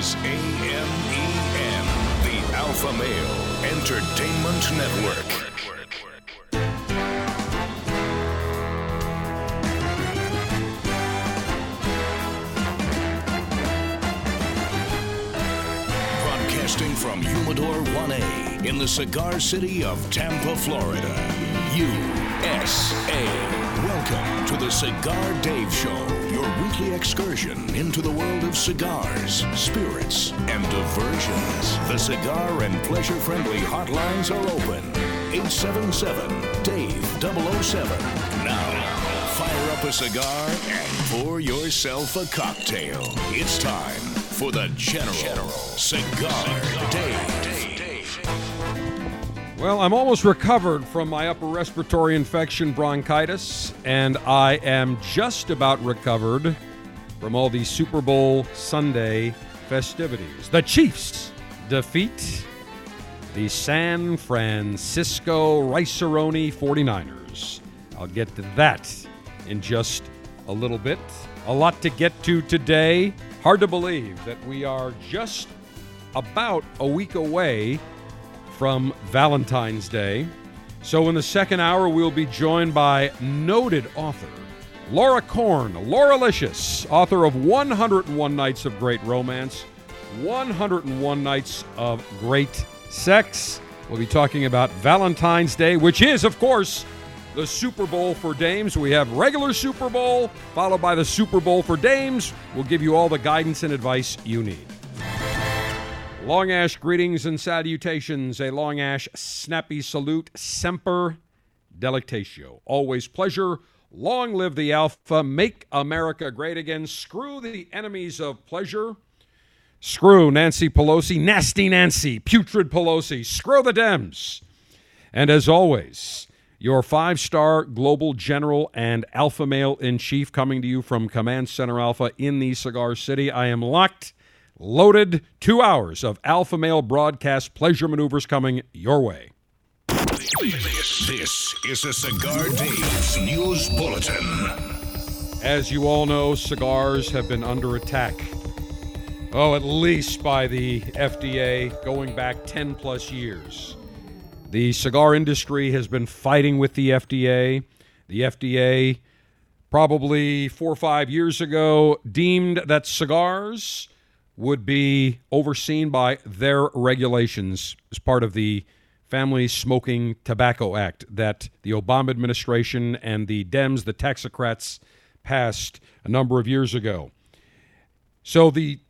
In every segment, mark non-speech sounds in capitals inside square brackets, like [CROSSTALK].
is AMEN, the Alpha Male Entertainment Network. Broadcasting from Humidor 1A in the cigar city of Tampa, Florida. USA. Welcome to the Cigar Dave Show, weekly excursion into the world of cigars, spirits, and diversions. The cigar and pleasure friendly hotlines are open. 877 Dave 007. Now, fire up a cigar and pour yourself a cocktail. It's time for the General, Cigar, Dave. Well, I'm almost recovered from my upper respiratory infection, bronchitis, and I am just about recovered from all the Super Bowl Sunday festivities. The Chiefs defeat the San Francisco Riceroni 49ers. I'll get to that in just a little bit. A lot to get to today. Hard to believe that we are just about a week away from Valentine's Day. So, in the second hour, we'll be joined by noted author Laura Corn, Laura Licious, author of 101 Nights of Great Romance, 101 Nights of Great Sex. We'll be talking about Valentine's Day, which is, of course, the Super Bowl for dames. We have regular Super Bowl, followed by the Super Bowl for dames. We'll give you all the guidance and advice you need. Long Ash greetings and salutations. A Long Ash snappy salute. Semper delectatio. Always pleasure. Long live the Alpha. Make America great again. Screw the enemies of pleasure. Screw Nancy Pelosi. Nasty Nancy. Putrid Pelosi. Screw the Dems. And as always, your five star global general and alpha male in chief coming to you from Command Center Alpha in the Cigar City. I am locked loaded two hours of alpha male broadcast pleasure maneuvers coming your way. This is a Cigar Dave's News Bulletin. As you all know, cigars have been under attack. Oh, at least by the FDA going back 10 plus years. The cigar industry has been fighting with the FDA. The FDA, probably four or five years ago, deemed that cigars would be overseen by their regulations as part of the Family Smoking Tobacco Act that the Obama administration and the Dems, the Taxocrats, passed a number of years ago. So the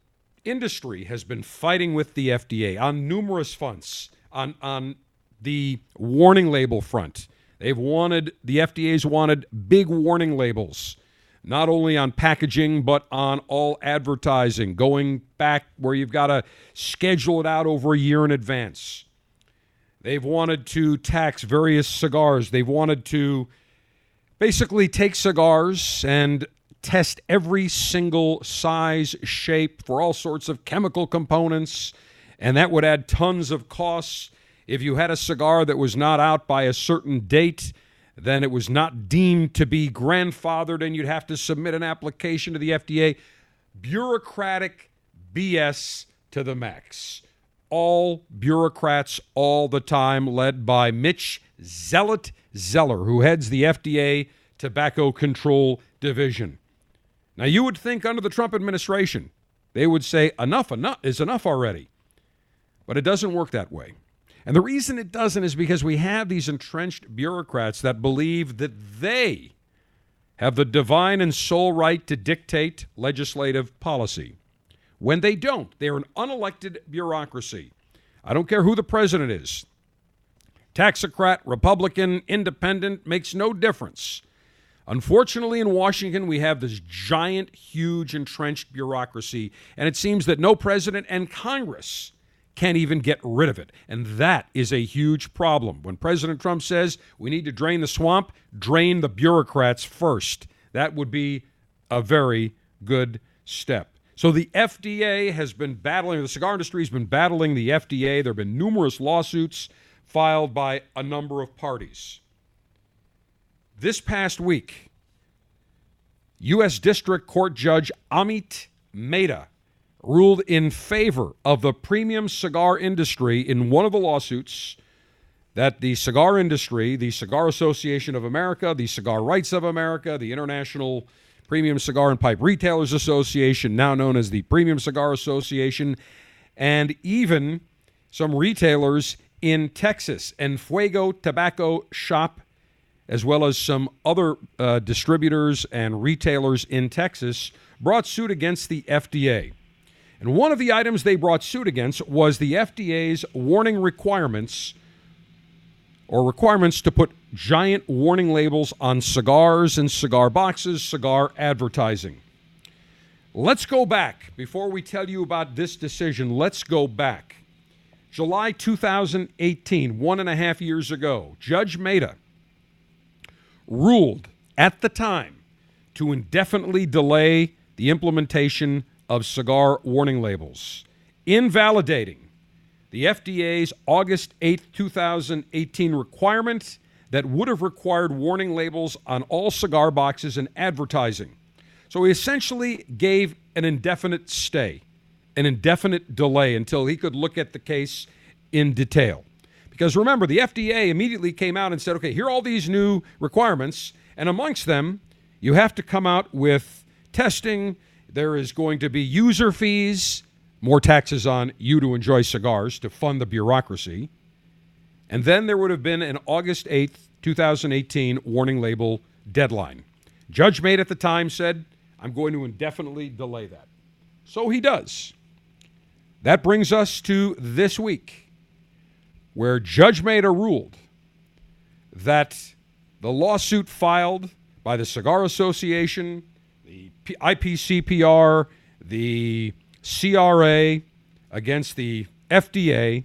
industry has been fighting with the FDA on numerous fronts, on, on the warning label front. They've wanted, the FDA's wanted big warning labels not only on packaging, but on all advertising, going back where you've got to schedule it out over a year in advance. They've wanted to tax various cigars. They've wanted to basically take cigars and test every single size, shape for all sorts of chemical components, and that would add tons of costs. If you had a cigar that was not out by a certain date, then it was not deemed to be grandfathered, and you'd have to submit an application to the FDA. Bureaucratic BS to the max. All bureaucrats all the time, led by Mitch Zealot Zeller, who heads the FDA Tobacco Control Division. Now, you would think under the Trump administration, they would say, enough, enough is enough already. But it doesn't work that way. And the reason it doesn't is because we have these entrenched bureaucrats that believe that they have the divine and sole right to dictate legislative policy. When they don't, they're an unelected bureaucracy. I don't care who the president is. Taxocrat, Republican, independent, makes no difference. Unfortunately, in Washington, we have this giant, huge, entrenched bureaucracy, and it seems that no president and Congress can't even get rid of it. And that is a huge problem. When President Trump says we need to drain the swamp, drain the bureaucrats first. That would be a very good step. So the FDA has been battling, the cigar industry has been battling the FDA. There have been numerous lawsuits filed by a number of parties. This past week, U.S. District Court Judge Amit Mehta ruled in favor of the premium cigar industry in one of the lawsuits that the cigar industry, the Cigar Association of America, the Cigar Rights of America, the International Premium Cigar and Pipe Retailers Association, now known as the Premium Cigar Association, and even some retailers in Texas and Fuego Tobacco Shop, as well as some other uh, distributors and retailers in Texas, brought suit against the FDA. And one of the items they brought suit against was the FDA's warning requirements or requirements to put giant warning labels on cigars and cigar boxes, cigar advertising. Let's go back. Before we tell you about this decision, let's go back. July 2018, one and a half years ago, Judge Mehta ruled at the time to indefinitely delay the implementation of cigar warning labels, invalidating the FDA's August 8, 2018 requirement that would have required warning labels on all cigar boxes and advertising. So he essentially gave an indefinite stay, an indefinite delay until he could look at the case in detail. Because remember, the FDA immediately came out and said, okay, here are all these new requirements, and amongst them, you have to come out with testing. There is going to be user fees more taxes on you to enjoy cigars to fund the bureaucracy. And then there would have been an August 8th, 2018 warning label deadline. Judge Mehta at the time said, I'm going to indefinitely delay that. So he does. That brings us to this week, where Judge Mehta ruled that the lawsuit filed by the Cigar Association, the IPCPR, the CRA against the FDA.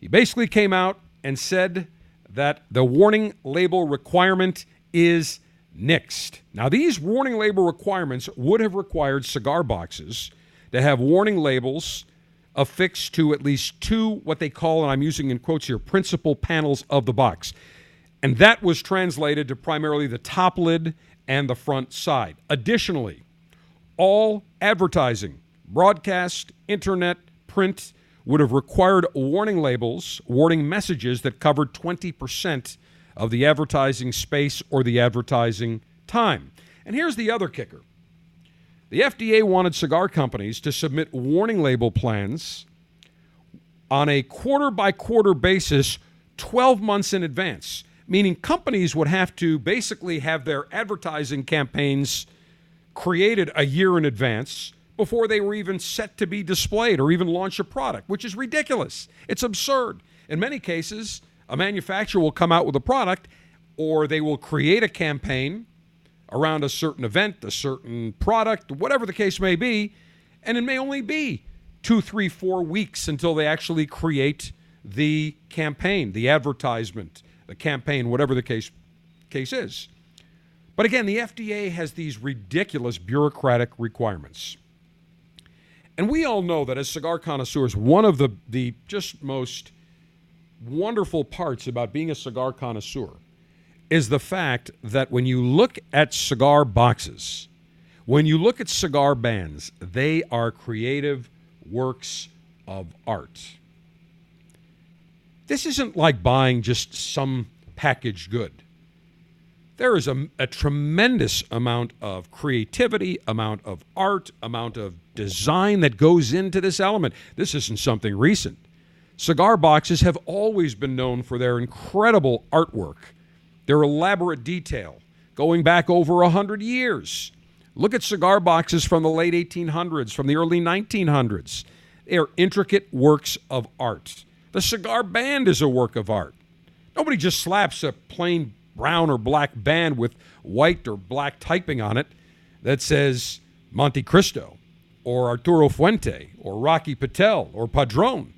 He basically came out and said that the warning label requirement is nixed. Now, these warning label requirements would have required cigar boxes to have warning labels affixed to at least two, what they call, and I'm using in quotes here, principal panels of the box. And that was translated to primarily the top lid and the front side. Additionally, all advertising broadcast, internet, print would have required warning labels, warning messages that covered 20% of the advertising space or the advertising time. And here's the other kicker the FDA wanted cigar companies to submit warning label plans on a quarter by quarter basis 12 months in advance, meaning companies would have to basically have their advertising campaigns created a year in advance before they were even set to be displayed or even launch a product, which is ridiculous. It's absurd. In many cases, a manufacturer will come out with a product or they will create a campaign around a certain event, a certain product, whatever the case may be, and it may only be two, three, four weeks until they actually create the campaign, the advertisement, the campaign, whatever the case case is. But again, the FDA has these ridiculous bureaucratic requirements. And we all know that as cigar connoisseurs, one of the, the just most wonderful parts about being a cigar connoisseur is the fact that when you look at cigar boxes, when you look at cigar bands, they are creative works of art. This isn't like buying just some packaged good there is a, a, tremendous amount of creativity, amount of art, amount of design that goes into this element. This isn't something recent. Cigar boxes have always been known for their incredible artwork, their elaborate detail, going back over a hundred years. Look at cigar boxes from the late 1800s, from the early 1900s. They are intricate works of art. The cigar band is a work of art. Nobody just slaps a plain brown or black band with white or black typing on it that says Montecristo or Arturo Fuente or Rocky Patel or Padron.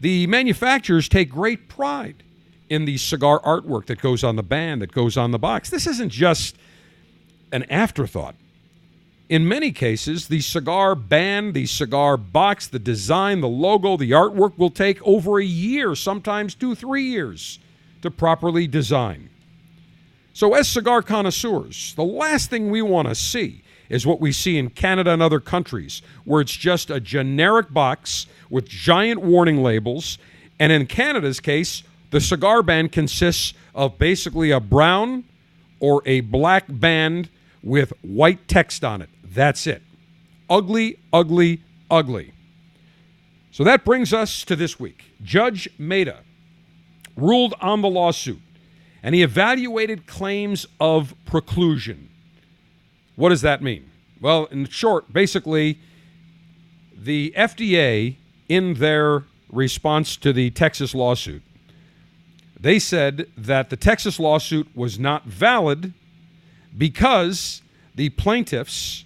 The manufacturers take great pride in the cigar artwork that goes on the band, that goes on the box. This isn't just an afterthought. In many cases, the cigar band, the cigar box, the design, the logo, the artwork will take over a year, sometimes two, three years to properly design. So, as cigar connoisseurs, the last thing we want to see is what we see in Canada and other countries, where it's just a generic box with giant warning labels. And in Canada's case, the cigar band consists of basically a brown or a black band with white text on it. That's it. Ugly, ugly, ugly. So that brings us to this week. Judge Mehta ruled on the lawsuit and he evaluated claims of preclusion. What does that mean? Well, in short, basically, the FDA, in their response to the Texas lawsuit, they said that the Texas lawsuit was not valid because the plaintiffs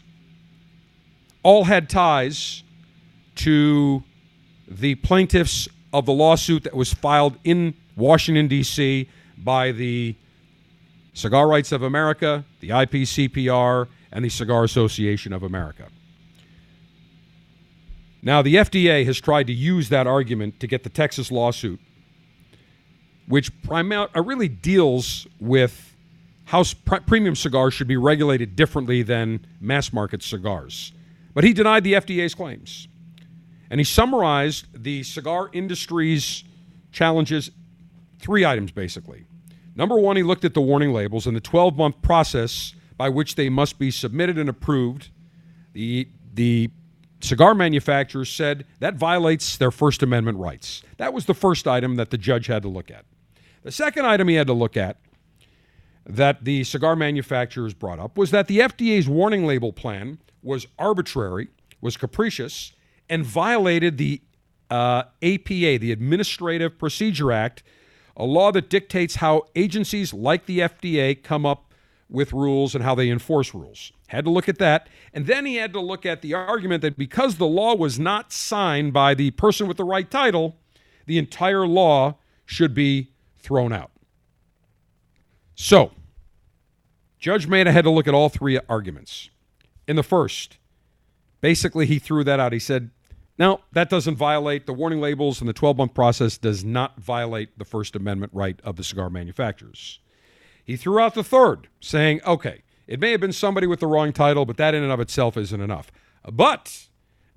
all had ties to the plaintiffs of the lawsuit that was filed in Washington, D.C. by the Cigar Rights of America, the IPCPR, and the Cigar Association of America. Now, the FDA has tried to use that argument to get the Texas lawsuit, which uh, really deals with how pr- premium cigars should be regulated differently than mass market cigars. But he denied the FDA's claims. And he summarized the cigar industry's challenges, three items basically. Number one, he looked at the warning labels and the 12 month process by which they must be submitted and approved. The, the cigar manufacturers said that violates their First Amendment rights. That was the first item that the judge had to look at. The second item he had to look at that the cigar manufacturers brought up was that the FDA's warning label plan was arbitrary, was capricious, and violated the uh, APA, the Administrative Procedure Act, a law that dictates how agencies like the FDA come up with rules and how they enforce rules. Had to look at that. And then he had to look at the argument that because the law was not signed by the person with the right title, the entire law should be thrown out. So, Judge Mehta had to look at all three arguments. In the first, basically he threw that out. He said, now, that doesn't violate the warning labels, and the 12 month process does not violate the First Amendment right of the cigar manufacturers. He threw out the third, saying, okay, it may have been somebody with the wrong title, but that in and of itself isn't enough. But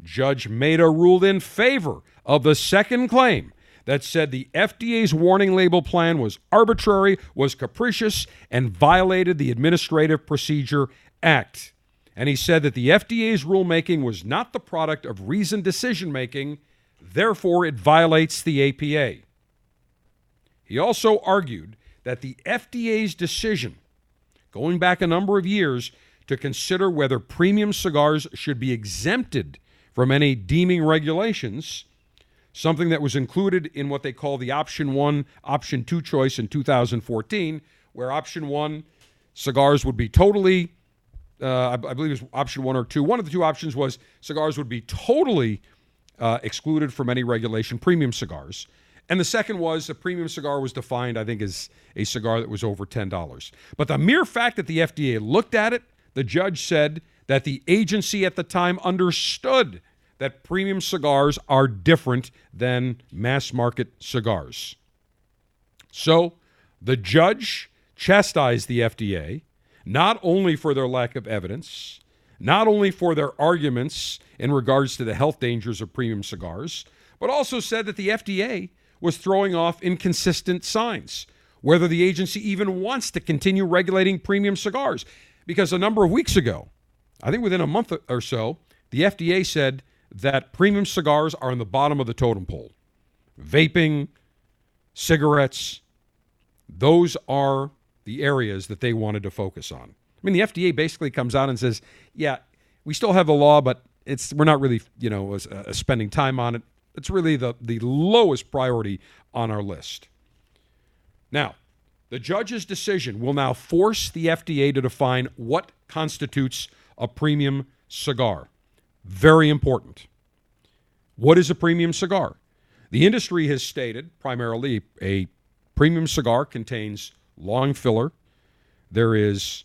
Judge Mehta ruled in favor of the second claim that said the FDA's warning label plan was arbitrary, was capricious, and violated the Administrative Procedure Act. And he said that the FDA's rulemaking was not the product of reasoned decision making, therefore, it violates the APA. He also argued that the FDA's decision, going back a number of years, to consider whether premium cigars should be exempted from any deeming regulations, something that was included in what they call the Option 1, Option 2 choice in 2014, where Option 1 cigars would be totally, uh, I, I, believe it was Option 1 or 2. One of the two options was cigars would be totally uh, excluded from any regulation, premium cigars. And the second was a premium cigar was defined, I think, as a cigar that was over $10. But the mere fact that the FDA looked at it, the judge said that the agency at the time understood that premium cigars are different than mass market cigars. So the judge chastised the FDA not only for their lack of evidence, not only for their arguments in regards to the health dangers of premium cigars, but also said that the FDA was throwing off inconsistent signs, whether the agency even wants to continue regulating premium cigars. Because a number of weeks ago, I think within a month or so, the FDA said that premium cigars are on the bottom of the totem pole. Vaping, cigarettes, those are the areas that they wanted to focus on. I mean, the FDA basically comes out and says, "Yeah, we still have the law, but it's we're not really, you know, uh, spending time on it. It's really the, the lowest priority on our list. Now, the judge's decision will now force the FDA to define what constitutes a premium cigar. Very important. What is a premium cigar? The industry has stated primarily a premium cigar contains long filler. There is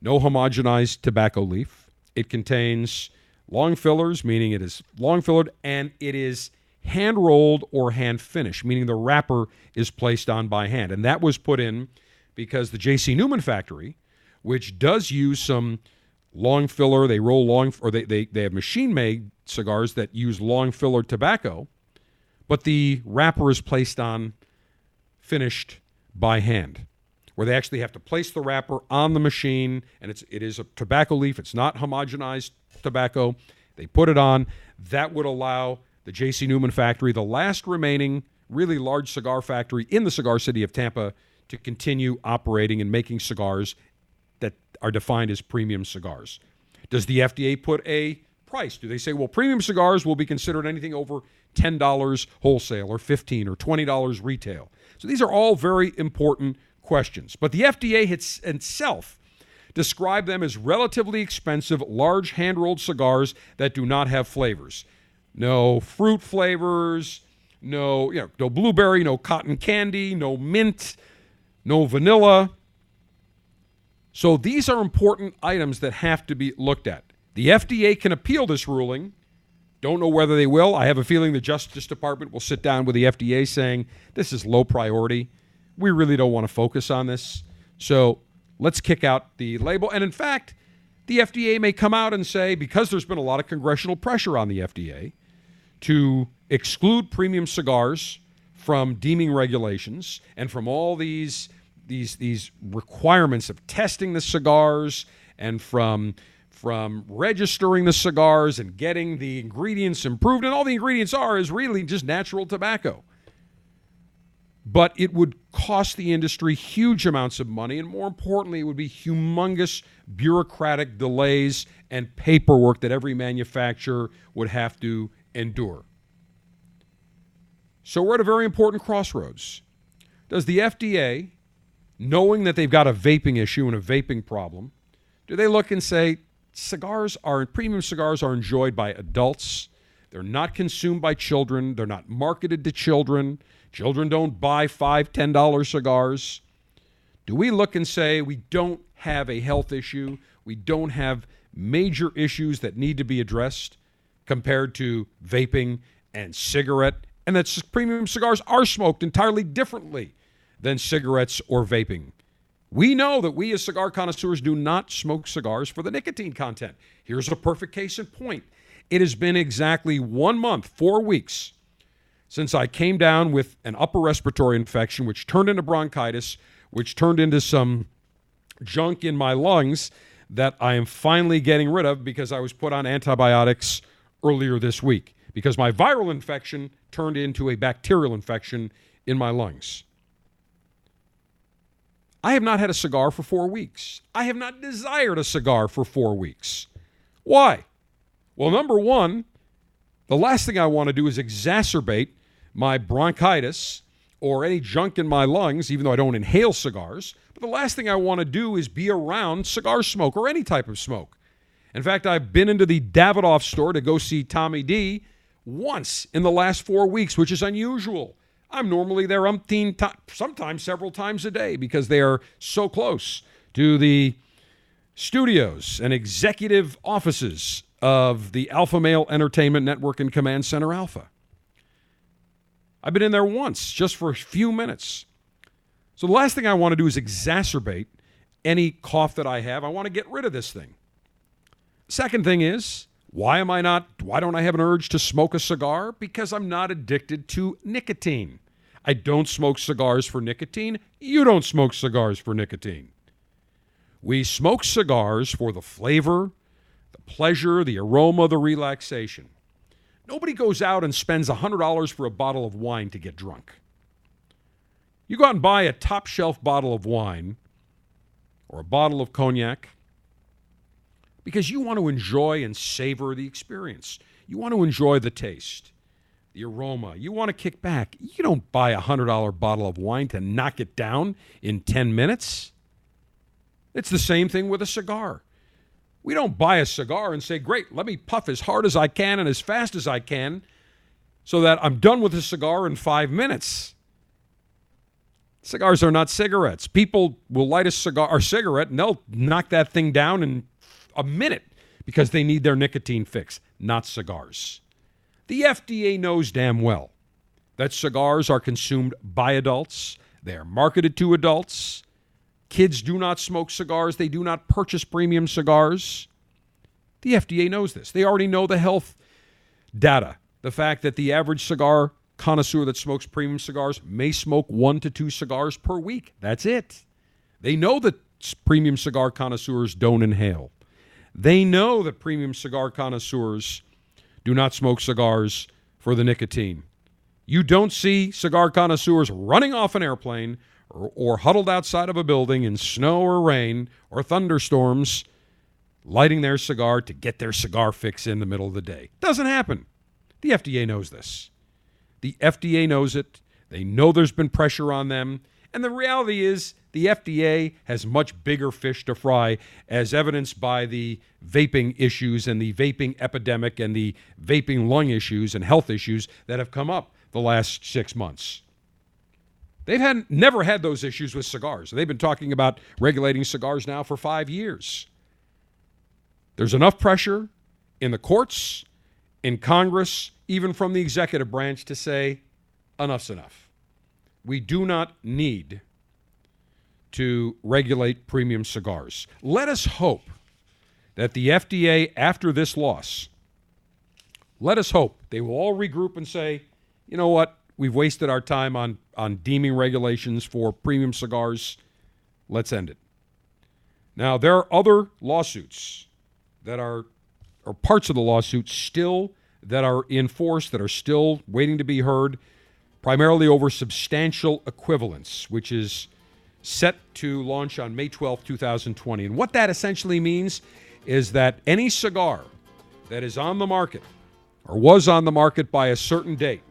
no homogenized tobacco leaf. It contains long fillers, meaning it is long fillered, and it is hand rolled or hand finished, meaning the wrapper is placed on by hand. And that was put in because the J.C. Newman factory, which does use some long filler. They roll long, or they, they, they have machine made cigars that use long filler tobacco, but the wrapper is placed on finished by hand, where they actually have to place the wrapper on the machine, and it's it is a tobacco leaf. It's not homogenized tobacco. They put it on. That would allow the J.C. Newman factory, the last remaining really large cigar factory in the cigar city of Tampa, to continue operating and making cigars that are defined as premium cigars. Does the FDA put a price? Do they say, well, premium cigars will be considered anything over $10 wholesale or $15 or $20 retail? So these are all very important questions. But the FDA itself described them as relatively expensive, large hand rolled cigars that do not have flavors. No fruit flavors, no, you know, no blueberry, no cotton candy, no mint, no vanilla. So these are important items that have to be looked at. The FDA can appeal this ruling. Don't know whether they will. I have a feeling the Justice Department will sit down with the FDA saying this is low priority. We really don't want to focus on this. So let's kick out the label. And in fact, the FDA may come out and say, because there's been a lot of congressional pressure on the FDA to exclude premium cigars from deeming regulations and from all these these these requirements of testing the cigars and from from registering the cigars and getting the ingredients improved. And all the ingredients are is really just natural tobacco. But it would cost the industry huge amounts of money and more importantly it would be humongous bureaucratic delays and paperwork that every manufacturer would have to endure. So we're at a very important crossroads. Does the FDA, knowing that they've got a vaping issue and a vaping problem, do they look and say cigars are premium cigars are enjoyed by adults? They're not consumed by children. They're not marketed to children. Children don't buy five, ten dollar cigars. Do we look and say we don't have a health issue? We don't have major issues that need to be addressed compared to vaping and cigarette and that premium cigars are smoked entirely differently than cigarettes or vaping. We know that we as cigar connoisseurs do not smoke cigars for the nicotine content. Here's a perfect case in point. It has been exactly one month, four weeks, since I came down with an upper respiratory infection, which turned into bronchitis, which turned into some junk in my lungs that I am finally getting rid of because I was put on antibiotics earlier this week because my viral infection turned into a bacterial infection in my lungs. I have not had a cigar for four weeks. I have not desired a cigar for four weeks. Why? Well, number one, the last thing I want to do is exacerbate my bronchitis or any junk in my lungs, even though I don't inhale cigars. But the last thing I want to do is be around cigar smoke or any type of smoke. In fact, I've been into the Davidoff store to go see Tommy D once in the last four weeks, which is unusual. I'm normally there umpteen times, sometimes several times a day because they are so close to the studios and executive offices of the Alpha Male Entertainment Network and Command Center Alpha. I've been in there once just for a few minutes. So the last thing I want to do is exacerbate any cough that I have. I want to get rid of this thing. Second thing is, why am I not, why don't I have an urge to smoke a cigar? Because I'm not addicted to nicotine. I don't smoke cigars for nicotine. You don't smoke cigars for nicotine. We smoke cigars for the flavor, the pleasure, the aroma, the relaxation. Nobody goes out and spends $100 for a bottle of wine to get drunk. You go out and buy a top shelf bottle of wine or a bottle of cognac because you want to enjoy and savor the experience. You want to enjoy the taste, the aroma. You want to kick back. You don't buy a $100 bottle of wine to knock it down in 10 minutes. It's the same thing with a cigar. We don't buy a cigar and say, Great, let me puff as hard as I can and as fast as I can so that I'm done with the cigar in five minutes. Cigars are not cigarettes. People will light a cigar or cigarette and they'll knock that thing down in a minute because they need their nicotine fix, not cigars. The FDA knows damn well that cigars are consumed by adults, they are marketed to adults. Kids do not smoke cigars, they do not purchase premium cigars. The FDA knows this. They already know the health data. The fact that the average cigar connoisseur that smokes premium cigars may smoke one to two cigars per week. That's it. They know that premium cigar connoisseurs don't inhale. They know that premium cigar connoisseurs do not smoke cigars for the nicotine. You don't see cigar connoisseurs running off an airplane or, or, huddled outside of a building in snow or rain or thunderstorms lighting their cigar to get their cigar fix in the middle of the day. Doesn't happen. The FDA knows this. The FDA knows it. They know there's been pressure on them. And the reality is, the FDA has much bigger fish to fry, as evidenced by the vaping issues and the vaping epidemic and the vaping lung issues and health issues that have come up the last six months. They've had never had those issues with cigars. They've been talking about regulating cigars now for five years. There's enough pressure in the courts, in Congress, even from the executive branch to say enough's enough. We do not need to regulate premium cigars. Let us hope that the FDA, after this loss, let us hope they will all regroup and say, you know what, we've wasted our time on, on deeming regulations for premium cigars. Let's end it. Now, there are other lawsuits that are, or parts of the lawsuits still that are in force, that are still waiting to be heard, primarily over substantial equivalence, which is set to launch on May 12, 2020. And what that essentially means is that any cigar that is on the market or was on the market by a certain date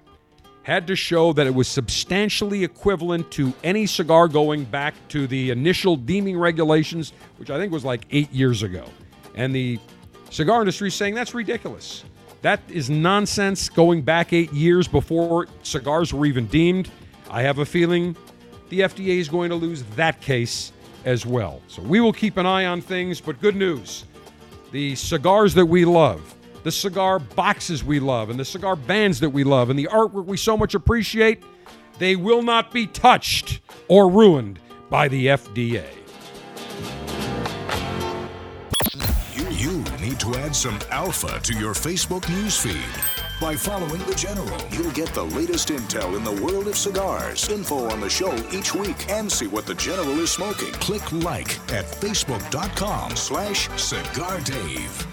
had to show that it was substantially equivalent to any cigar going back to the initial deeming regulations, which I think was like eight years ago. And the cigar industry is saying that's ridiculous. That is nonsense going back eight years before cigars were even deemed. I have a feeling the FDA is going to lose that case as well. So we will keep an eye on things, but good news the cigars that we love, the cigar boxes we love, and the cigar bands that we love, and the artwork we so much appreciate, they will not be touched or ruined by the FDA. You need to add some alpha to your Facebook newsfeed. By following The General, you'll get the latest intel in the world of cigars, info on the show each week, and see what The General is smoking. Click like at facebook.com slash Cigar Dave.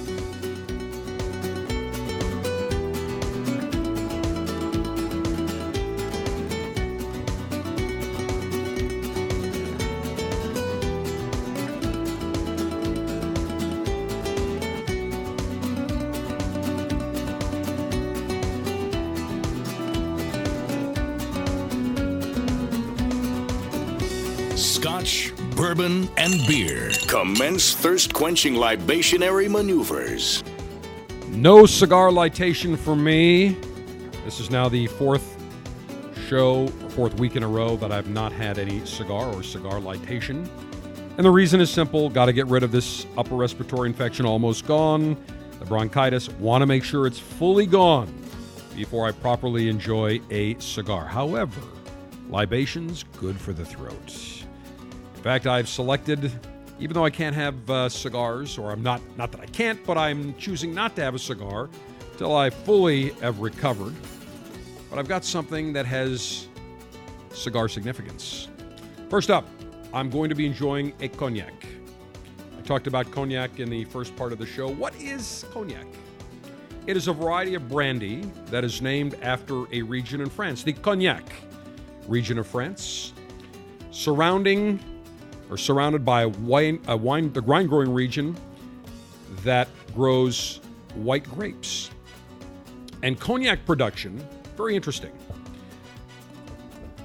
Quenching libationary maneuvers. No cigar litation for me. This is now the fourth show, fourth week in a row that I've not had any cigar or cigar litation. And the reason is simple got to get rid of this upper respiratory infection almost gone, the bronchitis. Want to make sure it's fully gone before I properly enjoy a cigar. However, libations, good for the throat. In fact, I've selected even though I can't have uh, cigars, or I'm not, not that I can't, but I'm choosing not to have a cigar till I fully have recovered. But I've got something that has cigar significance. First up, I'm going to be enjoying a cognac. I talked about cognac in the first part of the show. What is cognac? It is a variety of brandy that is named after a region in France, the Cognac region of France, surrounding or surrounded by a wine, a wine the wine growing region that grows white grapes. And cognac production, very interesting.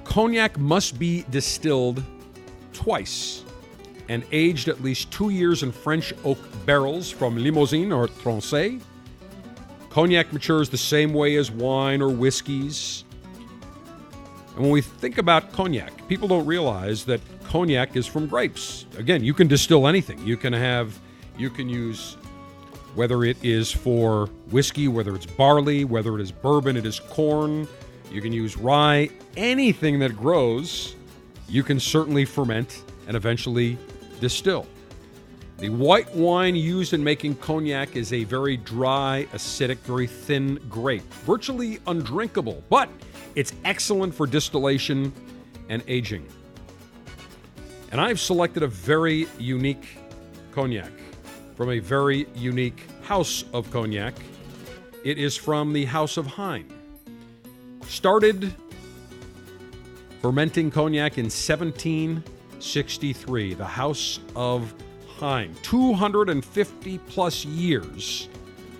Cognac must be distilled twice and aged at least two years in French oak barrels from Limousin or Tronçais. Cognac matures the same way as wine or whiskeys. And when we think about cognac, people don't realize that cognac is from grapes. Again, you can distill anything. You can have, you can use, whether it is for whiskey, whether it's barley, whether it is bourbon, it is corn. You can use rye, anything that grows, you can certainly ferment and eventually distill. The white wine used in making cognac is a very dry, acidic, very thin grape, virtually undrinkable, but it's excellent for distillation and aging. And I've selected a very unique cognac from a very unique house of cognac. It is from the House of Hine. Started fermenting cognac in 1763, the House of Hine. 250 plus years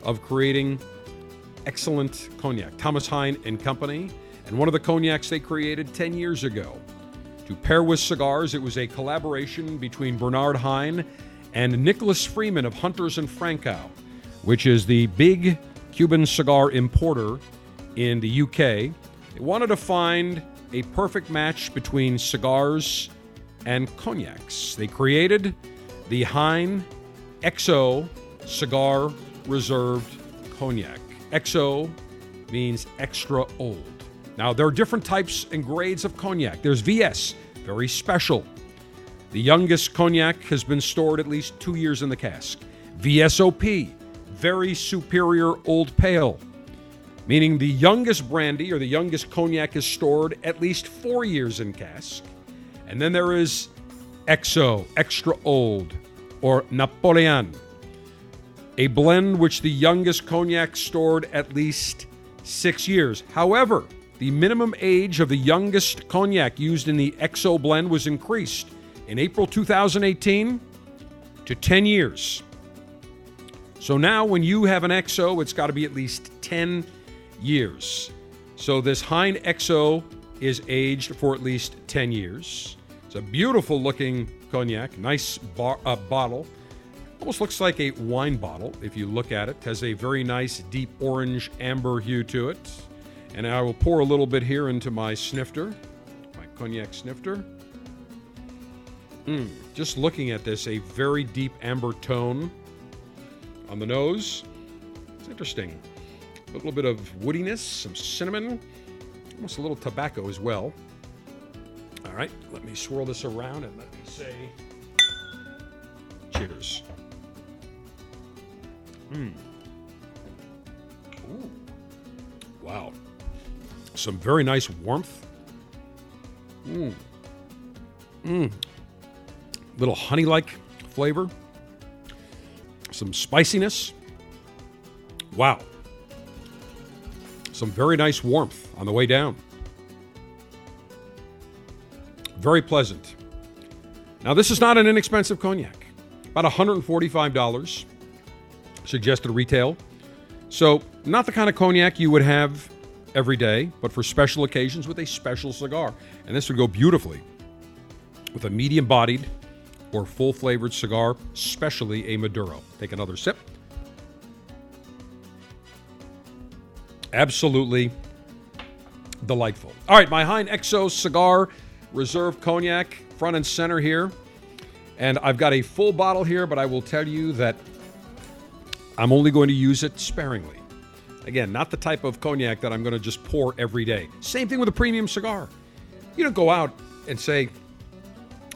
of creating excellent cognac. Thomas Hine and Company, and one of the cognacs they created 10 years ago. To pair with cigars, it was a collaboration between Bernard Hine and Nicholas Freeman of Hunters and Frankau, which is the big Cuban cigar importer in the UK. They wanted to find a perfect match between cigars and cognacs. They created the Hine XO Cigar Reserved Cognac. XO means extra old. Now, there are different types and grades of cognac. There's VS, very special. The youngest cognac has been stored at least two years in the cask. VSOP, very superior old pale, meaning the youngest brandy or the youngest cognac is stored at least four years in cask. And then there is XO, extra old, or Napoleon, a blend which the youngest cognac stored at least six years. However, the minimum age of the youngest cognac used in the XO blend was increased in April 2018 to 10 years. So now, when you have an XO, it's got to be at least 10 years. So this Hine XO is aged for at least 10 years. It's a beautiful looking cognac, nice bar, uh, bottle. Almost looks like a wine bottle if you look at it. Has a very nice deep orange amber hue to it. And I will pour a little bit here into my snifter, my cognac snifter. Mm, just looking at this, a very deep amber tone on the nose. It's interesting. A little bit of woodiness, some cinnamon, almost a little tobacco as well. All right, let me swirl this around and let me say cheers. Ooh. Wow. Some very nice warmth. Mmm. Mmm. Little honey like flavor. Some spiciness. Wow. Some very nice warmth on the way down. Very pleasant. Now, this is not an inexpensive cognac, about $145 suggested retail. So, not the kind of cognac you would have every day, but for special occasions with a special cigar. And this would go beautifully with a medium bodied or full flavored cigar, especially a Maduro. Take another sip. Absolutely delightful. All right, my Hine XO cigar reserve cognac, front and center here. And I've got a full bottle here, but I will tell you that I'm only going to use it sparingly. Again, not the type of cognac that I'm going to just pour every day. Same thing with a premium cigar. You don't go out and say,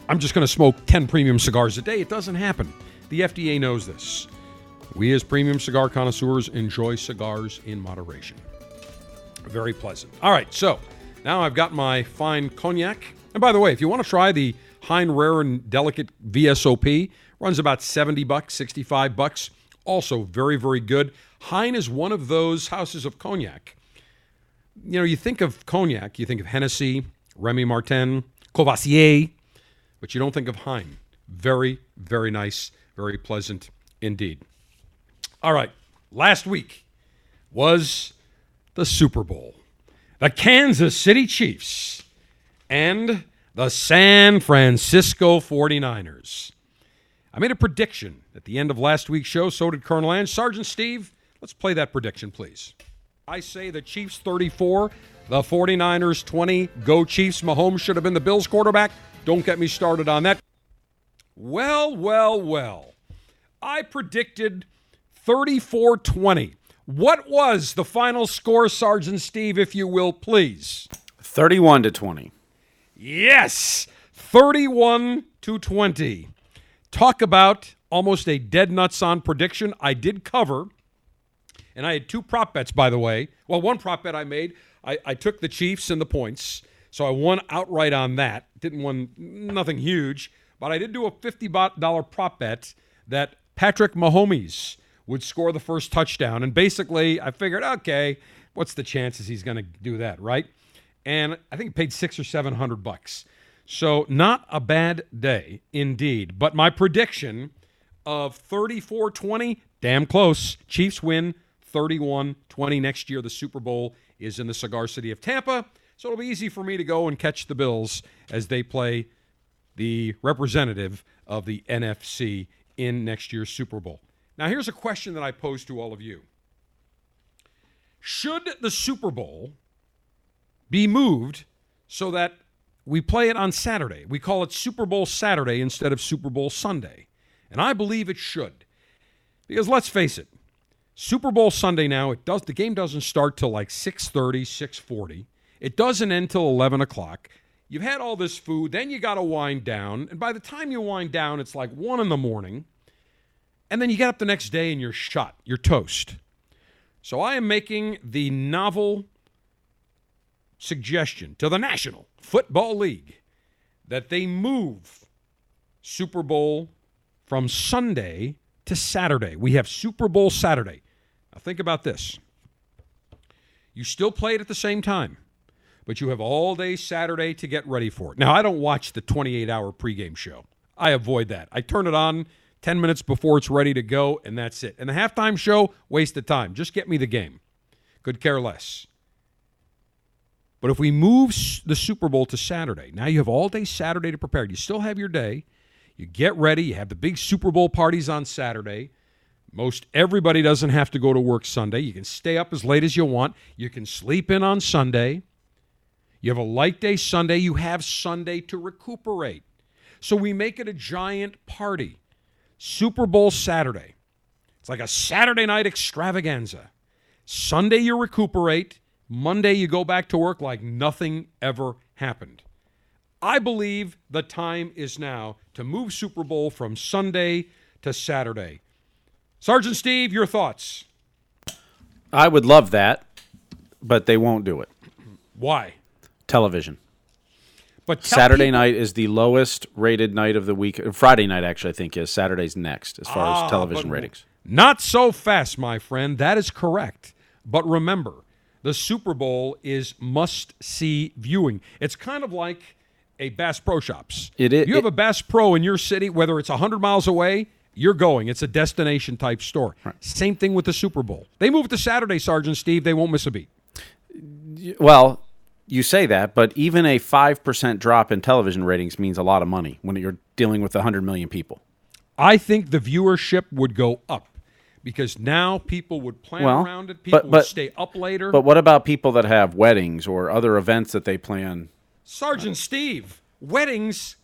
I'm just going to smoke 10 premium cigars a day. It doesn't happen. The FDA knows this. We, as premium cigar connoisseurs, enjoy cigars in moderation. Very pleasant. All right, so now I've got my fine cognac. And by the way, if you want to try the Hine Rare and Delicate VSOP, runs about 70 bucks, 65 bucks. Also very, very good. Hine is one of those houses of cognac. You know, you think of cognac, you think of Hennessy, Remy Martin, Courvoisier, but you don't think of Hine. Very, very nice, very pleasant indeed. All right, last week was the Super Bowl. The Kansas City Chiefs and the San Francisco 49ers. I made a prediction at the end of last week's show. So did Colonel Ange. Sergeant Steve, let's play that prediction, please. I say the Chiefs 34, the 49ers 20. Go Chiefs. Mahomes should have been the Bills quarterback. Don't get me started on that. Well, well, well. I predicted 34 20. What was the final score, Sergeant Steve, if you will, please? 31 to 20. Yes, 31 to 20. Talk about almost a dead nuts on prediction. I did cover, and I had two prop bets, by the way. Well, one prop bet I made, I, I took the Chiefs and the points, so I won outright on that. Didn't win nothing huge, but I did do a $50 prop bet that Patrick Mahomes would score the first touchdown. And basically, I figured, okay, what's the chances he's going to do that, right? And I think it paid six or seven hundred bucks. So not a bad day indeed. But my prediction of 34-20, damn close. Chiefs win 31-20 next year. The Super Bowl is in the cigar city of Tampa. So it'll be easy for me to go and catch the Bills as they play the representative of the NFC in next year's Super Bowl. Now, here's a question that I pose to all of you Should the Super Bowl be moved so that we play it on Saturday? We call it Super Bowl Saturday instead of Super Bowl Sunday. And I believe it should. Because let's face it, Super Bowl Sunday now, it does the game doesn't start till like 6:30, 6:40. It doesn't end till 11 o'clock. You've had all this food, then you got to wind down, and by the time you wind down, it's like one in the morning. And then you get up the next day and you're shot. You're toast. So I am making the novel suggestion to the National Football League that they move Super Bowl from Sunday to Saturday. We have Super Bowl Saturday. Now think about this. You still play it at the same time, but you have all day Saturday to get ready for it. Now, I don't watch the 28 hour pregame show. I avoid that. I turn it on 10 minutes before it's ready to go, and that's it. And the halftime show, waste of time. Just get me the game. Could care less. But if we move the Super Bowl to Saturday, now you have all day Saturday to prepare. You still have your day. You get ready. You have the big Super Bowl parties on Saturday. Most everybody doesn't have to go to work Sunday. You can stay up as late as you want. You can sleep in on Sunday. You have a light day Sunday. You have Sunday to recuperate. So we make it a giant party. Super Bowl Saturday. It's like a Saturday night extravaganza. Sunday, you recuperate. Monday, you go back to work like nothing ever happened. I believe the time is now to move Super Bowl from Sunday to Saturday. Sergeant Steve, your thoughts? I would love that, but they won't do it. Why? Television. But Saturday people- night is the lowest rated night of the week. Friday night, actually, I think is Saturday's next as far Ah, as television ratings. Not so fast, my friend. That is correct. But remember, the Super Bowl is must see viewing. It's kind of like a Bass Pro Shops. It i- You have it- a Bass Pro in your city, whether it's 100 miles away, you're going. It's a destination type store. Right. Same thing with the Super Bowl. They move it to Saturday, Sergeant Steve. They won't miss a beat. Well, you say that, but even a five percent drop in television ratings means a lot of money when you're dealing with hundred million people. I think the viewership would go up because now people would plan Well, around it. People but- would stay up later. But what about people that have weddings or other events that they plan? Sergeant Steve, weddings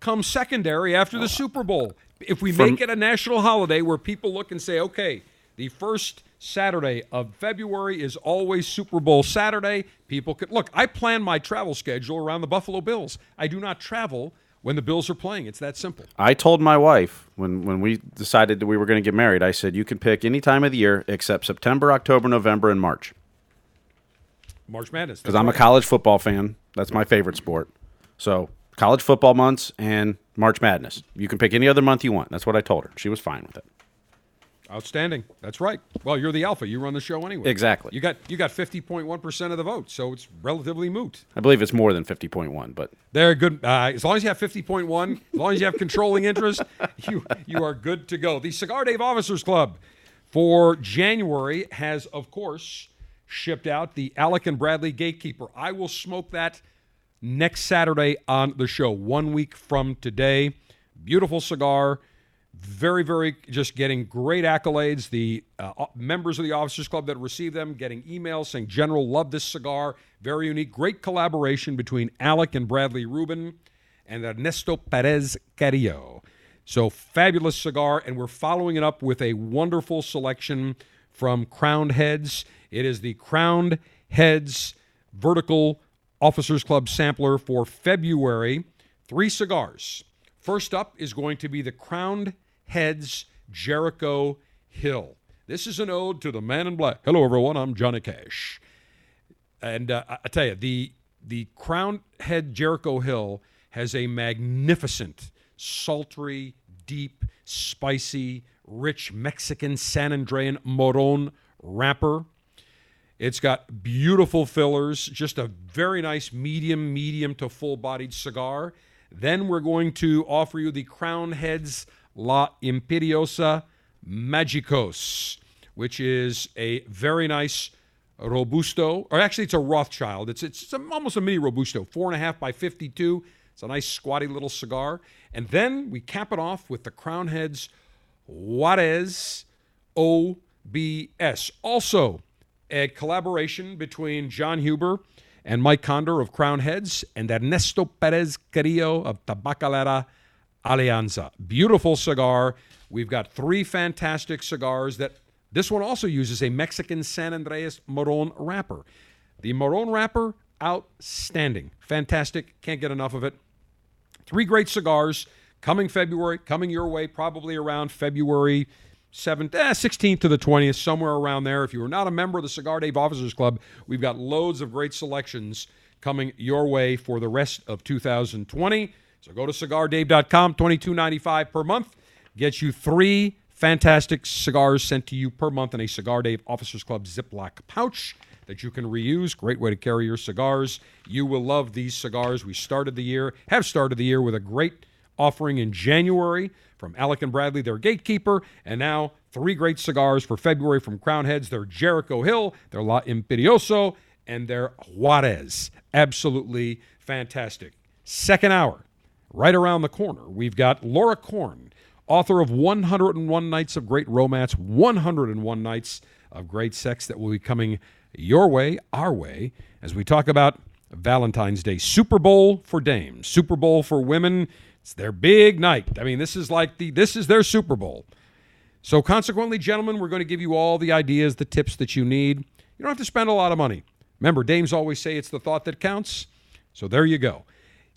come secondary after the Super Bowl. If we From- make it a national holiday where people look and say, okay, the first Saturday of February is always Super Bowl Saturday, people could look. I plan my travel schedule around the Buffalo Bills. I do not travel when the Bills are playing. It's that simple. I told my wife when, when we decided that we were going to get married, I said, you can pick any time of the year except September, October, November, and March. March Madness. Because I'm a college football fan. That's my favorite sport. So college football months and March Madness. You can pick any other month you want. That's what I told her. She was fine with it. Outstanding. That's right. Well, you're the alpha. You run the show anyway. Exactly. You got you got 50.1% of the vote, so it's relatively moot. I believe it's more than 50.1, but They're good. Uh, as long as you have 50.1, as long as you have controlling interest, [LAUGHS] you you are good to go. The Cigar Dave Officers Club for January has, of course, shipped out the Alec and Bradley Gatekeeper. I will smoke that next Saturday on the show, one week from today. Beautiful cigar. Very, very just getting great accolades. The uh, members of the Officers Club that received them getting emails saying, General, love this cigar. Very unique. Great collaboration between Alec and Bradley Rubin and Ernesto Perez Carrillo. So fabulous cigar, and we're following it up with a wonderful selection from Crowned Heads. It is the Crowned Heads Vertical Officers Club sampler for February. Three cigars. First up is going to be the Crowned Heads Jericho Hill. This is an ode to the man in black. Hello, everyone. I'm Johnny Cash. And uh, I tell you, the the Crown Head Jericho Hill has a magnificent, sultry, deep, spicy, rich Mexican San Andrean Moron wrapper. It's got beautiful fillers, just a very nice medium, medium to full bodied cigar. Then we're going to offer you the Crown Heads La Imperiosa Magicos, which is a very nice Robusto, or actually it's a Rothschild. It's it's almost a mini Robusto, four and a half by fifty-two. It's a nice squatty little cigar, and then we cap it off with the Crown Heads Juarez OBS. Also, a collaboration between Jon Huber and Mike Conder of Crown Heads and Ernesto Perez Carrillo of Tabacalera Alianza. Beautiful cigar. We've got three fantastic cigars that this one also uses a Mexican San Andreas Moron wrapper. The Moron wrapper, outstanding. Fantastic. Can't get enough of it. Three great cigars coming February, coming your way probably around February 7th, eh, 16th to the 20th, somewhere around there. If you are not a member of the Cigar Dave Officers Club, we've got loads of great selections coming your way for the rest of 2020. So go to cigardave.com, $22.95 per month. Gets you three fantastic cigars sent to you per month in a Cigar Dave Officers Club Ziploc pouch that you can reuse. Great way to carry your cigars. You will love these cigars. We started the year, have started the year with a great offering in January from Alec and Bradley, their gatekeeper, and now three great cigars for February from Crown Heads, their Jericho Hill, their La Imperioso, and their Juarez. Absolutely fantastic. Second hour, right around the corner, we've got Laura Corn, author of 101 Nights of Great Romance, 101 Nights of Great Sex, that will be coming your way, our way, as we talk about Valentine's Day. Super Bowl for dames, Super Bowl for women. It's their big night. I mean, this is like the this is their Super Bowl. So consequently, gentlemen, we're going to give you all the ideas, the tips that you need. You don't have to spend a lot of money. Remember, dames always say it's the thought that counts. So there you go.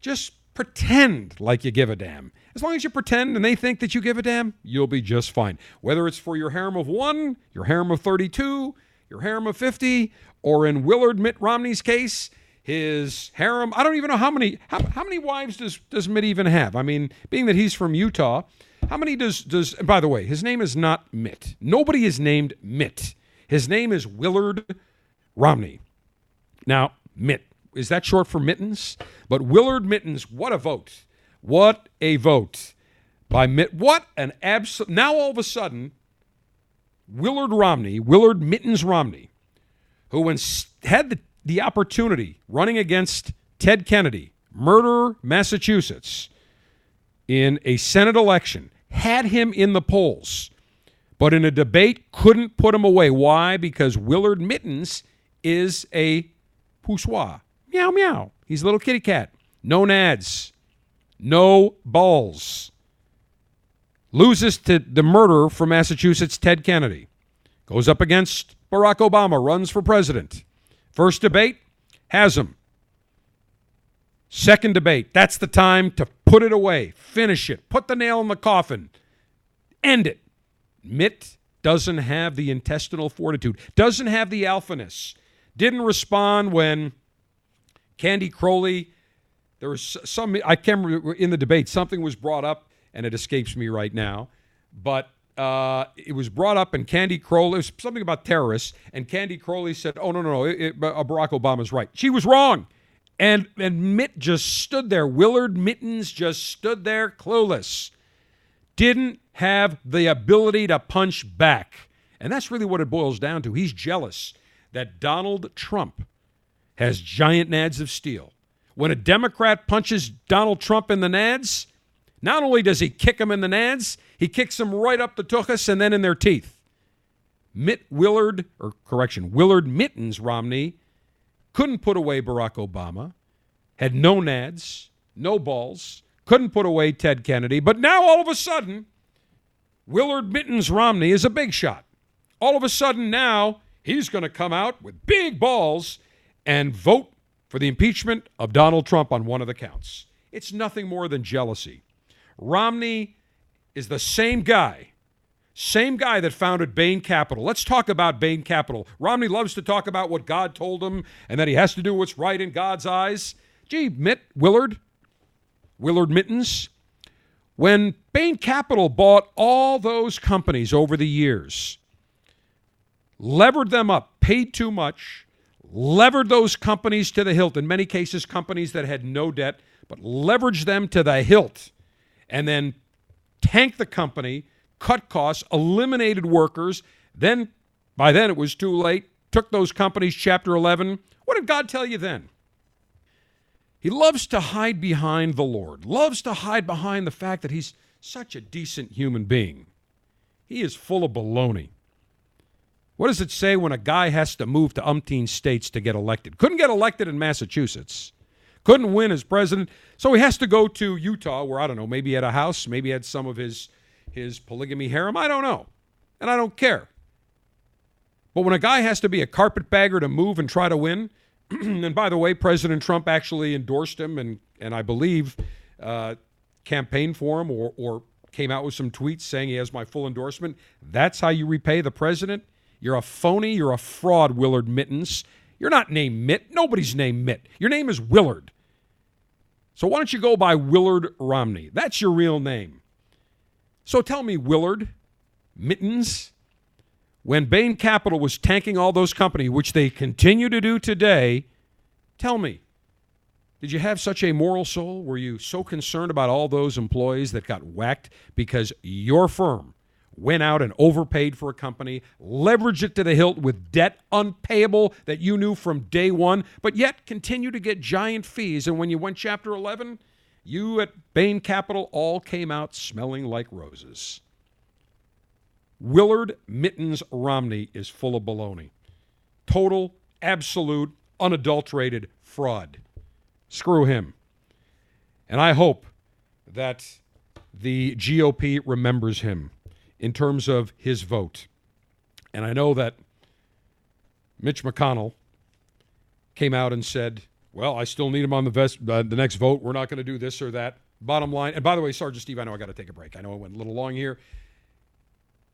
Just pretend like you give a damn. As long as you pretend and they think that you give a damn, you'll be just fine. Whether it's for your harem of one, your harem of 32, your harem of 50, or in Willard Mitt Romney's case, his harem. I don't even know how many how, how many wives does does Mitt even have? I mean, being that he's from Utah, how many does does by the way, his name is not Mitt. Nobody is named Mitt. His name is Willard Romney. Now, Mitt. Is that short for mittens? But Willard Mittens, what a vote. What a vote by Mitt. What an absolute. Now all of a sudden, Willard Romney, Willard Mittens Romney, who had the, the opportunity running against Ted Kennedy, murderer, Massachusetts, in a Senate election, had him in the polls, but in a debate couldn't put him away. Why? Because Willard Mittens is a poussoir. Meow, meow. He's a little kitty cat. No nads. No balls. Loses to the murderer from Massachusetts, Ted Kennedy. Goes up against Barack Obama, runs for president. First debate, has him. Second debate, that's the time to Put it away. Finish it. Put the nail in the coffin. End it. Mitt doesn't have the intestinal fortitude, doesn't have the alphaness. Didn't respond when Candy Crowley, there was some, I can't remember in the debate, something was brought up, and it escapes me right now, but uh, it was brought up, and Candy Crowley, was something about terrorists, and Candy Crowley said, oh, no, no, no, it, it, Barack Obama's right. She was wrong. And, and Mitt just stood there. Willard Mittens just stood there clueless. Didn't have the ability to punch back. And that's really what it boils down to. He's jealous that Donald Trump has giant nads of steel. When a Democrat punches Donald Trump in the nads, not only does he kick him in the nads, he kicks him right up the tuchus and then in their teeth. Mitt Willard, or correction, Willard Mittens Romney couldn't put away Barack Obama, had no nads, no balls, couldn't put away Ted Kennedy, but now all of a sudden, Willard Mittens Romney is a big shot. All of a sudden now, he's going to come out with big balls and vote for the impeachment of Donald Trump on one of the counts. It's nothing more than jealousy. Romney is the same guy, same guy that founded Bain Capital. Let's talk about Bain Capital. Romney loves to talk about what God told him and that he has to do what's right in God's eyes. Gee, Mitt Willard, Willard Mittens, when Bain Capital bought all those companies over the years, levered them up, paid too much, levered those companies to the hilt, in many cases, companies that had no debt, but leveraged them to the hilt, and then tanked the company, cut costs, eliminated workers. Then, by then, it was too late, took those companies, Chapter 11. What did God tell you then? He loves to hide behind the Lord, loves to hide behind the fact that he's such a decent human being. He is full of baloney. What does it say when a guy has to move to umpteen states to get elected? Couldn't get elected in Massachusetts. Couldn't win as president. So he has to go to Utah, where I don't know, maybe he had a house, maybe he had some of his his polygamy harem. I don't know. And I don't care. But when a guy has to be a carpetbagger to move and try to win, [CLEARS THROAT] and by the way, President Trump actually endorsed him and, and I believe uh, campaigned for him or, or came out with some tweets saying he has my full endorsement. That's how you repay the president. You're a phony. You're a fraud, Willard Mittens. You're not named Mitt. Nobody's named Mitt. Your name is Willard. So why don't you go by Willard Romney? That's your real name. So tell me, Willard Mittens, when Bain Capital was tanking all those companies, which they continue to do today, tell me, did you have such a moral soul? Were you so concerned about all those employees that got whacked because your firm went out and overpaid for a company, leveraged it to the hilt with debt unpayable that you knew from day one, but yet continue to get giant fees? And when you went Chapter 11, you at Bain Capital all came out smelling like roses. Willard Mittens Romney is full of baloney. Total, absolute, unadulterated fraud. Screw him. And I hope that the GOP remembers him in terms of his vote. And I know that Mitch McConnell came out and said, well, I still need him on the, vest, uh, the next vote. We're not going to do this or that. Bottom line, and by the way, Sergeant Steve, I know I got to take a break. I know I went a little long here.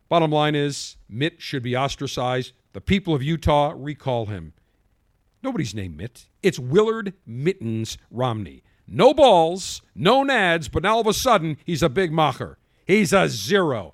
Bottom line is Mitt should be ostracized. The people of Utah recall him. Nobody's named Mitt. It's Willard Mittens Romney. No balls, no nads, but now all of a sudden he's a big mocker. He's a zero.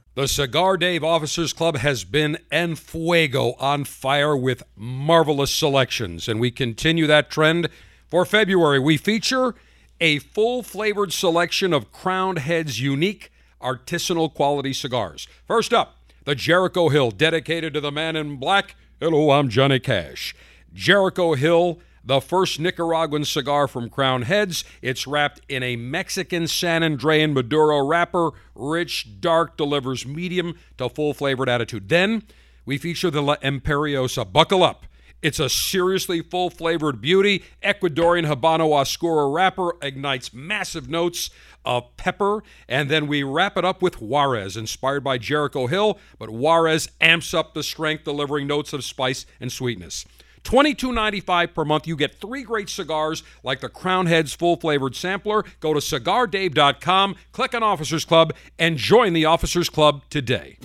The Cigar Dave Officers Club has been en fuego on fire with marvelous selections, and we continue that trend. For February, we feature a full flavored selection of Crowned Heads unique artisanal quality cigars. First up, the Jericho Hill, dedicated to the man in black. Hello, I'm Johnny Cash. Jericho Hill the first Nicaraguan cigar from Crown Heads. It's wrapped in a Mexican San Andrean Maduro wrapper. Rich, dark, delivers medium to full flavored attitude. Then we feature the La Imperiosa. Buckle up. It's a seriously full flavored beauty. Ecuadorian Habano Oscuro wrapper ignites massive notes of pepper. And then we wrap it up with Juarez, inspired by Jericho Hill, but Juarez amps up the strength, delivering notes of spice and sweetness. $22.95 per month. You get three great cigars like the Crown Heads full flavored sampler. Go to cigardave.com, click on Officers Club, and join the Officers Club today.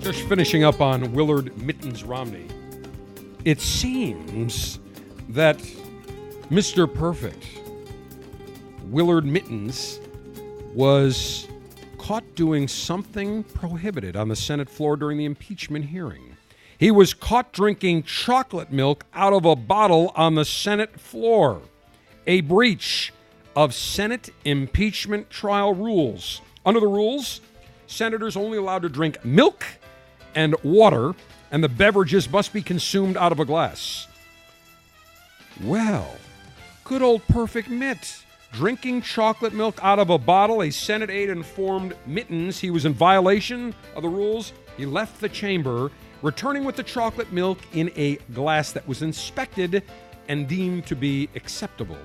Just finishing up on Willard Mittens Romney. It seems that Mr. Perfect Willard Mittens was caught doing something prohibited on the Senate floor during the impeachment hearing. He was caught drinking chocolate milk out of a bottle on the Senate floor, a breach of Senate impeachment trial rules. Under the rules, senators only allowed to drink milk and water, and the beverages must be consumed out of a glass. Well, good old perfect Mitt drinking chocolate milk out of a bottle. A Senate aide informed Mittens he was in violation of the rules. He left the chamber, returning with the chocolate milk in a glass that was inspected and deemed to be acceptable.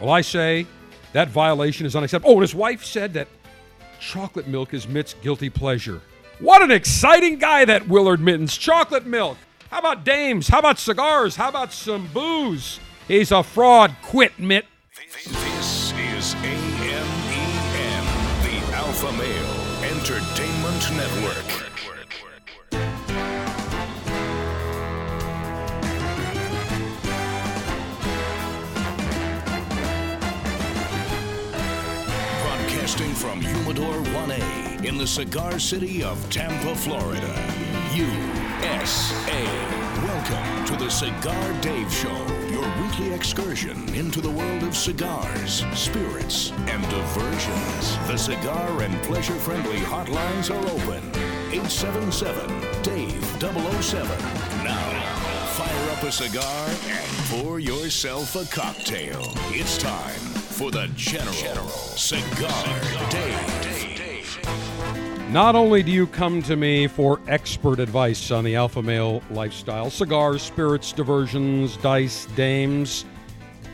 Well, I say that violation is unacceptable. Oh, and his wife said that chocolate milk is Mitt's guilty pleasure. What an exciting guy that Willard Mittens. Chocolate milk. How about dames? How about cigars? How about some booze? He's a fraud. Quit, Mitt. This is AMEN, the Alpha Male Entertainment Network. Broadcasting from Humidor 1A in the cigar city of Tampa, Florida. USA. The Cigar Dave Show, your weekly excursion into the world of cigars, spirits, and diversions. The cigar and pleasure friendly hotlines are open. 877 Dave 007. Now, fire up a cigar and pour yourself a cocktail. It's time for the General, Cigar, Dave. Not only do you come to me for expert advice on the alpha male lifestyle, cigars, spirits, diversions, dice, dames,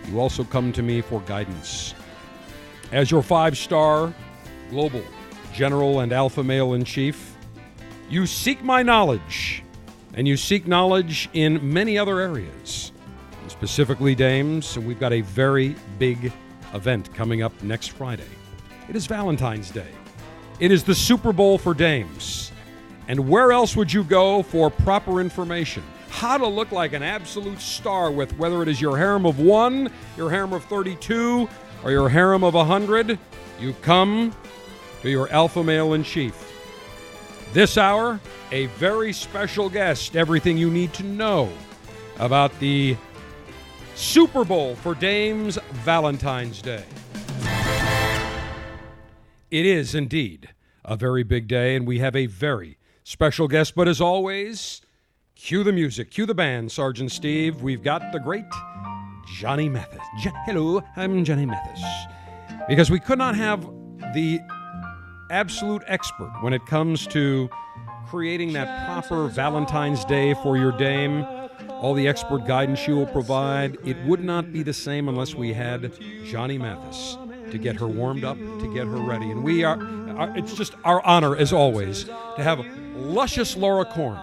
you also come to me for guidance. As your five star global general and alpha male in chief, you seek my knowledge, and you seek knowledge in many other areas, specifically dames, and we've got a very big event coming up next Friday. It is Valentine's Day. It is the Super Bowl for dames. And where else would you go for proper information? How to look like an absolute star with whether it is your harem of one, your harem of 32, or your harem of 100? You come to your alpha male in chief. This hour, a very special guest, everything you need to know about the Super Bowl for Dames Valentine's Day. It is indeed a very big day, and we have a very special guest. But as always, Cue the music, cue the band, Sergeant Steve. We've got the great Johnny Mathis. Hello, I'm Johnny Mathis. Because we could not have the absolute expert when it comes to creating that proper Valentine's Day for your dame, all the expert guidance she will provide. It would not be the same unless we had Johnny Mathis to get her warmed up, to get her ready. And we are, it's just our honor, as always, to have luscious Laura Corn,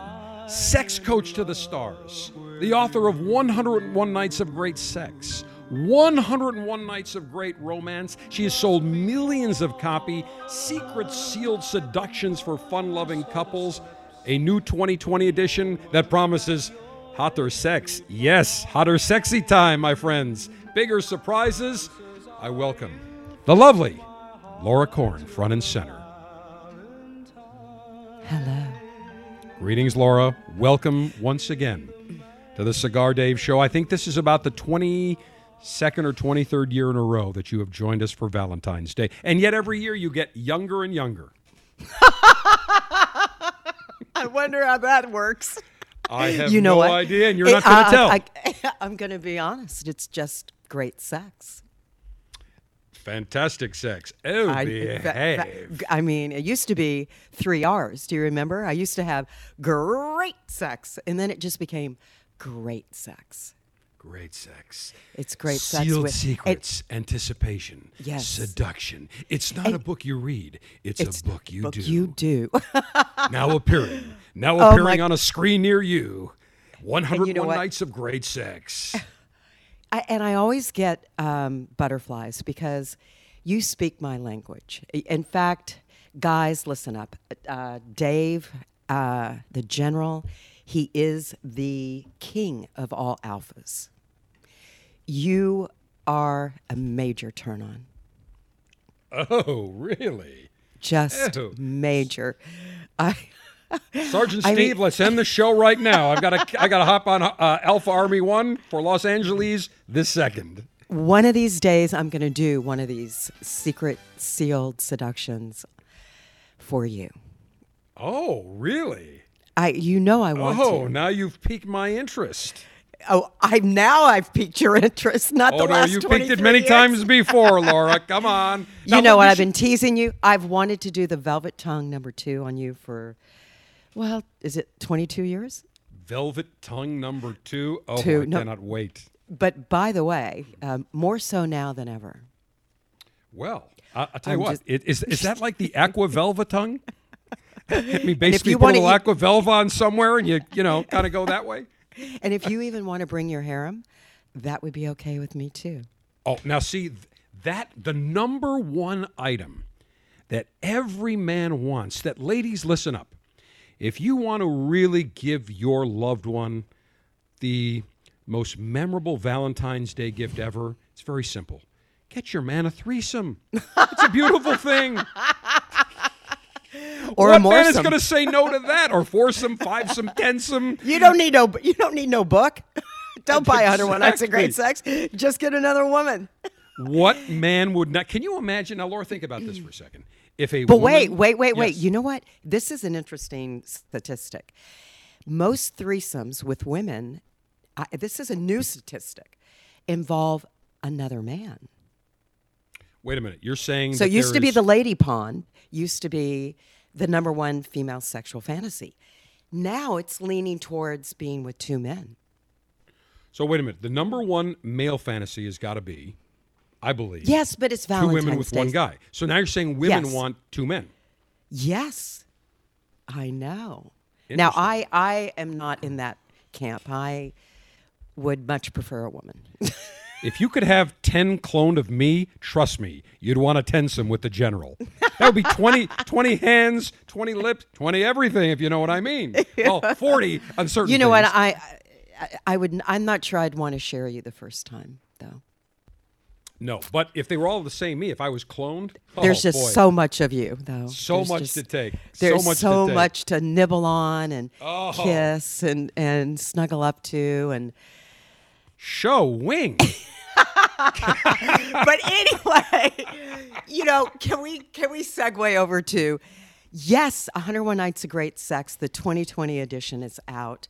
sex coach to the stars, the author of 101 Nights of Great Sex. 101 Nights of Great Romance. She has sold millions of copy, secret sealed seductions for fun loving couples. A new 2020 edition that promises hotter sex. Yes, hotter sexy time, my friends. Bigger surprises. I welcome the lovely Laura Corn, front and center. Hello. Greetings, Laura. Welcome once again to the Cigar Dave Show. I think this is about the 22nd or 23rd year in a row that you have joined us for Valentine's Day. And yet every year you get younger and younger. [LAUGHS] I wonder how that works. I have you know no what? idea, and you're It- not going to uh, tell. I, [LAUGHS] I'm going to be honest. It's just great sex. Fantastic sex. Oh, I, behave. fa- fa- I mean, it used to be three R's. Do you remember? I used to have great sex, and then it just became great sex. Great sex. It's great sex Sealed with- it- secrets, anticipation, Yes. seduction. It's not a book you read. It's, It's a book you book do. You do. [LAUGHS] now appearing. Now Oh, appearing my- on a screen near you. 101 what? Nights of Great Sex. [LAUGHS] I, and I always get um, butterflies because you speak my language. In fact, guys, listen up. Uh, Dave, uh, the general, he is the king of all alphas. You are a major turn on. Oh, really? Just Oh. major. I, Sergeant [LAUGHS] I mean- Steve, let's end the show right now. I've got to I got to hop on uh, Alpha Army 1 for Los Angeles this second. one of these days, I'm going to do one of these secret sealed seductions for you. Oh, really? I, you know, I want Oh, to. Oh, now you've piqued my interest. Oh, I now I've piqued your interest. Not Oh the no, last Oh you picked it many years. times before, Laura. Come on. [LAUGHS] Now, You know what? I've been teasing you. I've wanted to do the Velvet Tongue number two on you for, well, is it 22 years? Velvet Tongue number two. Oh, Two, I no. cannot wait. But by the way, um, more so now than ever. Well, I, I'll tell you I'm what. just- It, is, is that like the [LAUGHS] Aqua Velva tongue? I mean, basically you put a little eat- Aqua Velva on somewhere and you, you know, kind of go that way. [LAUGHS] And if you even want to bring your harem, that would be okay with me too. Oh, now see, that the number one item that every man wants, that ladies listen up. If you want to really give your loved one the most memorable Valentine's Day gift ever, it's very simple. Get your man a threesome. It's a beautiful thing. Or what a man is going to say no to that? Or foursome, fivesome, tensome? You don't need no. You don't need no book. [LAUGHS] don't buy 101 That's a Great Sex. Just get another woman. What man would not? Can you imagine? Now, Laura, think about this for a second. If a But woman, wait, wait, wait, wait. You know what? This is an interesting statistic. Most threesomes with women, I, this is a new statistic, involve another man. Wait a minute. You're saying So used to be the lady pawn, used to be the number one female sexual fantasy. Now it's leaning towards being with two men. So wait a minute. The number one male fantasy has got to be, I believe, Yes, but it's Valentine's two women with Day. one guy. So now you're saying women Yes. want two men. Yes, I know. Now I I am not in that camp. I would much prefer a woman. [LAUGHS] If you could have 10 cloned of me, trust me, you'd want to tensome with the general. That would be 20, [LAUGHS] 20 hands, 20 lips, 20 everything, if you know what I mean. Well, [LAUGHS] 40 on certain you know what? I, I I would. I'm not sure I'd want to share you the first time though. No, but if they were all the same me, if I was cloned, oh, There's oh, just boy. so much of you though. So There's much just- to take. So There's much to so take. much to nibble on and Oh. kiss and and snuggle up to and. show wing. [LAUGHS] but anyway, you know, can we can we segue over to yes, 101 Nights of Great Sex, the 2020 edition is out.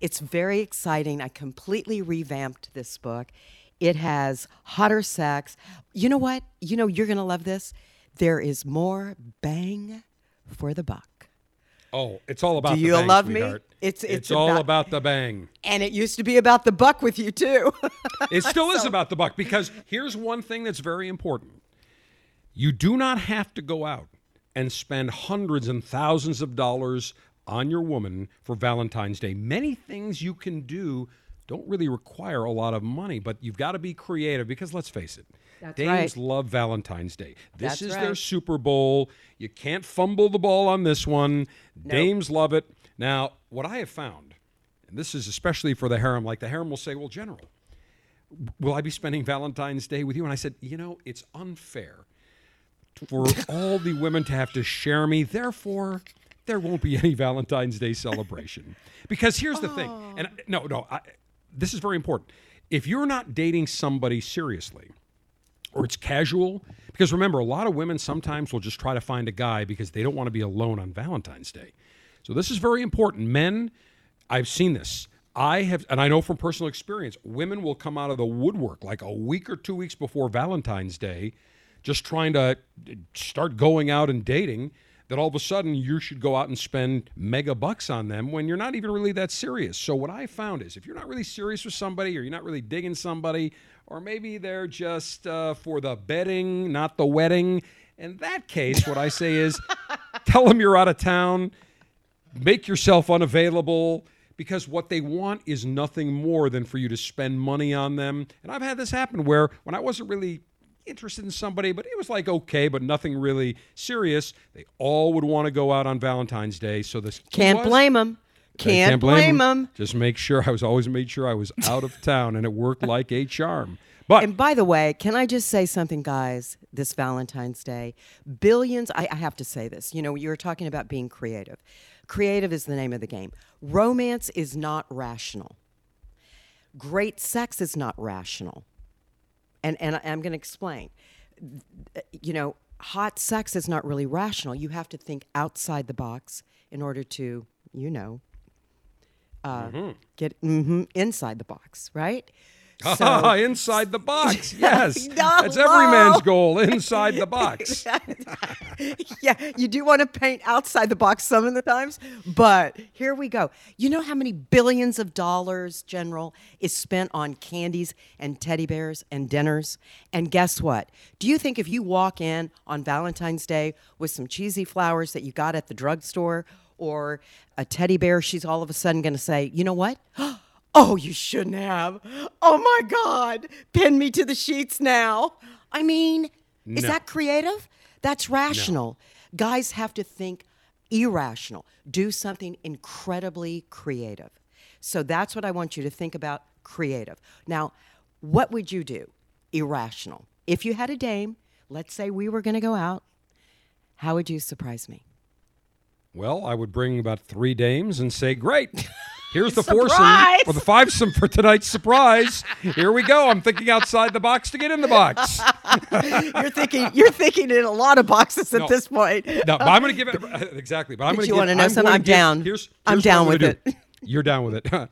It's very exciting. I completely revamped this book. It has hotter sex. You know what? You know, you're going to love this. There is more bang for the buck. Oh, it's all about Do the you bang, love me? sweetheart. It's- it's all about- about the bang. And it used to be about the buck with you, too. [LAUGHS] It still is about the buck because here's one thing that's very important. You do not have to go out and spend hundreds and thousands of dollars on your woman for Valentine's Day. Many things you can do don't really require a lot of money, but you've got to be creative because let's face it, That's dames right. love Valentine's Day. This That's is their. Super Bowl. You can't fumble the ball on this one. Dames love it. Now, what I have found, and this is especially for the harem, like the harem will say, well, General, will I be spending Valentine's Day with you? And I said, you know, it's unfair for [LAUGHS] all the women to have to share me. Therefore, there won't be any Valentine's Day celebration. Because here's the thing, and oh. no, no, I, this is very important. If you're not dating somebody seriously, or it's casual, because remember, a lot of women sometimes will just try to find a guy because they don't want to be alone on Valentine's Day. So this is very important. Men, I've seen this. I have, and I know from personal experience, women will come out of the woodwork like a week or two weeks before Valentine's Day, just trying to uh, start going out and dating. That all of a sudden you should go out and spend mega bucks on them when you're not even really that serious. So what I found is if you're not really serious with somebody, or you're not really digging somebody, or maybe they're just uh, for the bedding, not the wedding. In that case, what I say is, [LAUGHS] tell them you're out of town make yourself unavailable because what they want is nothing more than for you to spend money on them. And I've had this happen where when I wasn't really interested in somebody, but it was like okay, but nothing really serious, they all would want to go out on Valentine's Day. So this Can't was- blame them. I Can't, blame them. Just make sure I was always made sure I was out of town, and it worked like a charm. But And by the way, can I just say something, guys, this Valentine's Day? Billions, I, I have to say this. You know, you were talking about being creative. Creative is the name of the game. Romance is not rational. Great sex is not rational. And, and I'm going to explain. You know, hot sex is not really rational. You have to think outside the box in order to, you know, uh, get mhm, inside the box, right? [LAUGHS] Ah, inside the box. [LAUGHS] Yes. [LAUGHS] No, That's every no. man's goal, inside the box. yeah, you do want to paint outside the box some of the times, but here we go. You know how many billions of dollars, General, is spent on candies and teddy bears and dinners? And guess what? Do you think if you walk in on Valentine's Day with some cheesy flowers that you got at the drugstore or a teddy bear, she's all of a sudden going to say, you know what? Oh, you shouldn't have. Oh my God, pin me to the sheets now. I mean, is that creative? That's rational. Guys have to think irrational, do something incredibly creative. So that's what I want you to think about creative. Now, what would you do? Irrational. If you had a dame, let's say we were going to go out, how would you surprise me? Well, I would bring about three dames and say, "Great, [LAUGHS] here's the foursome or the fivesome for tonight's surprise. Here we go. I'm thinking outside the box to get in the box. [LAUGHS] You're thinking you're thinking in a lot of boxes at No. this point. No, but I'm going to give it [LAUGHS] exactly. But I'm going to you wanna know I'm something? I'm give- down. Here's, I'm down gonna with do. [LAUGHS] You're down with it.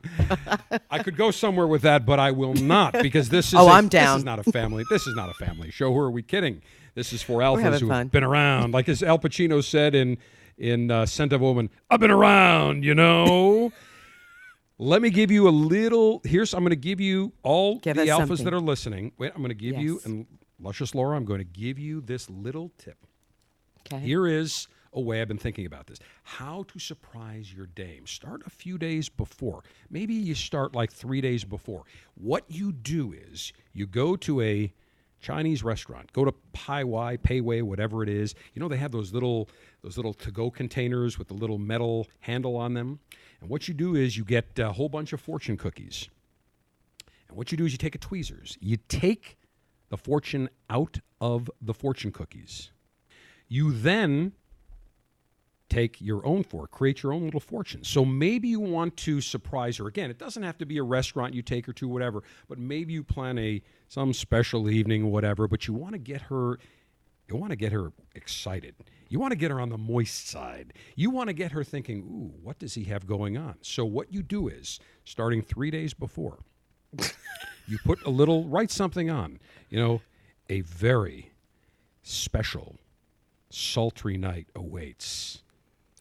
I could go somewhere with that, but I will not because this is. Oh, a- I'm down. This is not a family. This is not a family show. Who are we kidding? This is for alphas who've fun. been around, like as Al Pacino said in in uh, Scent of Woman. I've been around, you know. Let me give you a little. Here's I'm going to give you all Give the alphas something. that are listening. Wait, I'm going to give you and luscious Laura. I'm going to give you this little tip. Okay. Here is a way I've been thinking about this. How to surprise your dame. Start a few days before. Maybe you start like three days before. What you do is you go to a Chinese restaurant. Go to Pai Wai, Pei Wei, whatever it is. You know they have those little those little to-go containers with the little metal handle on them. And what you do is you get a whole bunch of fortune cookies. And what you do is you take a tweezers. You take the fortune out of the fortune cookies. You then take your own fork, create your own little fortune. So maybe you want to surprise her. Again, it doesn't have to be a restaurant you take her to, whatever, but maybe you plan a some special evening, or whatever, but you want to get her you want to get her excited. You want to get her on the moist side. You want to get her thinking, ooh, what does he have going on? So, what you do is, starting three days before, you put a little, write something on. You know, a very special, sultry night awaits.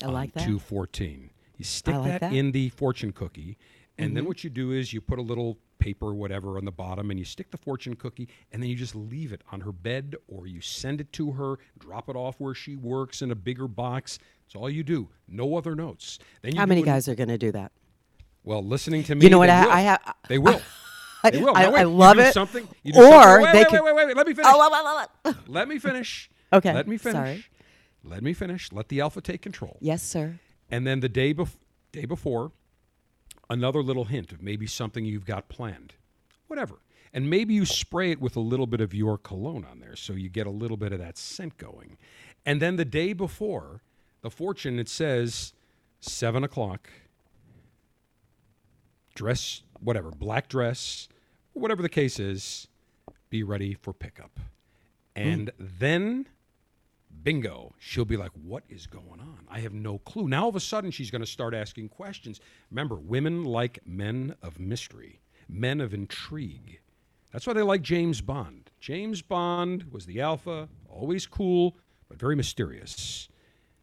I like that. 214. You stick like that, that. In the fortune cookie, and then mm-hmm. what you do is you put a little paper or whatever on the bottom, and you stick the fortune cookie, and then you just leave it on her bed, or you send it to her, drop it off where she works in a bigger box. That's all you do. No other notes. Then you How many an- guys are going to do that? Well, listening to me, You know what? I. I have. They will. [LAUGHS] They will. I, wait, I love it. Something. Or something. Wait, they wait, can. wait, wait, wait. Let me oh, finish. Oh, oh, oh, oh, oh. Let me finish. Okay, Let me finish. sorry. Let me finish. Let the alpha take control. yes, sir. And then the day bef- day before, another little hint of maybe something you've got planned. Whatever. And maybe you spray it with a little bit of your cologne on there so you get a little bit of that scent going. And then the day before, the fortune, it says seven o'clock, dress, whatever, black dress, whatever the case is, be ready for pickup. Hmm. And then bingo. She'll be like what is going on? I have no clue. Now all of a sudden she's going to start asking questions. Remember women like men of mystery men of intrigue. That's why they like james bond. James bond was the alpha always cool but very mysterious.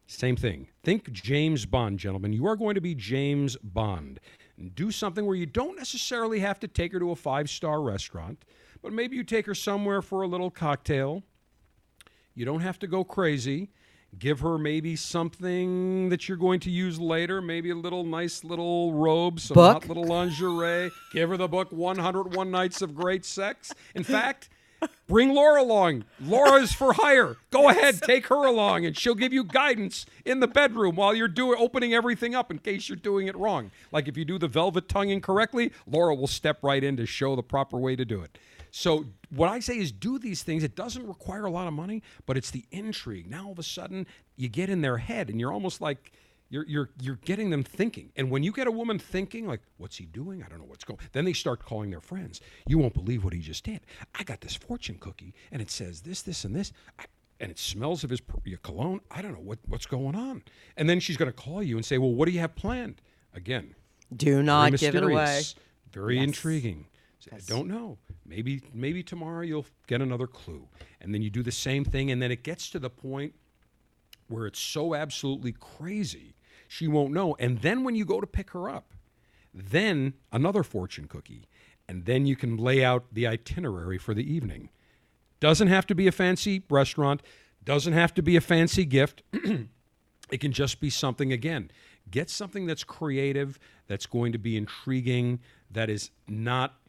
Same thing. Think james bond gentlemen. You are going to be james bond. And do something where you don't necessarily have to take her to a five star restaurant but maybe you take her somewhere for a little cocktail you don't have to go crazy. Give her maybe something that you're going to use later, maybe a little nice little robe, some hot little lingerie. Give her the book 101 Nights of Great Sex. In fact, bring Laura along. Laura's for hire. Go ahead, take her along, and she'll give you guidance in the bedroom while you're doing opening everything up in case you're doing it wrong. Like if you do the velvet tonguing correctly, Laura will step right in to show the proper way to do it. So what I say is do these things. It doesn't require a lot of money, but it's the intrigue. Now all of a sudden you get in their head and you're almost like you're you're you're getting them thinking. And when you get a woman thinking like, what's he doing? I don't know what's going. Then they start calling their friends. You won't believe what he just did. I got this fortune cookie and it says this, this, and this. I, and it smells of his your cologne. I don't know what, what's going on. And then she's going to call you and say, "Well, what do you have planned?" Again, Do not give it away. Very Yes. intriguing. Say, I don't know. Maybe maybe tomorrow you'll get another clue. And then you do the same thing and then it gets to the point where it's so absolutely crazy she won't know. And then when you go to pick her up, then another fortune cookie. And then you can lay out the itinerary for the evening. Doesn't have to be a fancy restaurant, doesn't have to be a fancy gift. [CLEARS THROAT] It can just be something again. Get something that's creative, that's going to be intriguing, that is not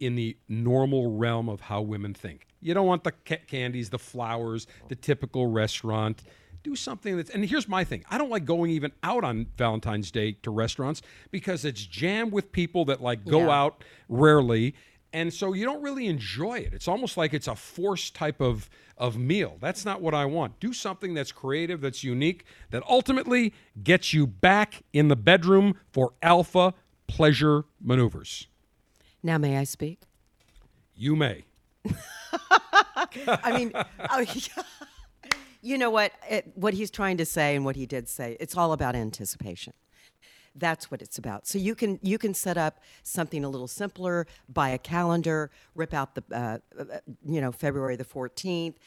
in the normal realm of how women think. You don't want the ca- candies, the flowers, the typical restaurant. Do something that's, and here's my thing I don't like going even out on Valentine's Day to restaurants because it's jammed with people that like go Yeah. out rarely. And so you don't really enjoy it. It's almost like it's a forced type of, of meal. That's not what I want. Do something that's creative, that's unique, that ultimately gets you back in the bedroom for alpha pleasure maneuvers. Now, may I speak? You may. [LAUGHS] I mean, oh, you know what? It, what he's trying to say and what he did say, it's all about anticipation. That's what it's about. So you can you can set up something a little simpler, buy a calendar, rip out the uh, uh, you know February the fourteenth,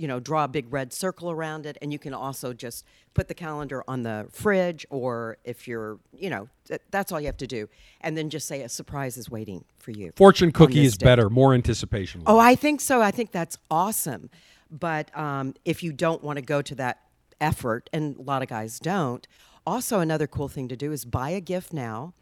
you know draw a big red circle around it, and you can also just put the calendar on the fridge, or if you're you know th- that's all you have to do, and then just say a surprise is waiting for you. Fortune cookie is date. better, more anticipation. Oh, I think so. I think that's awesome. But um, if you don't want to go to that effort, and a lot of guys don't, also another cool thing to do is buy a gift now.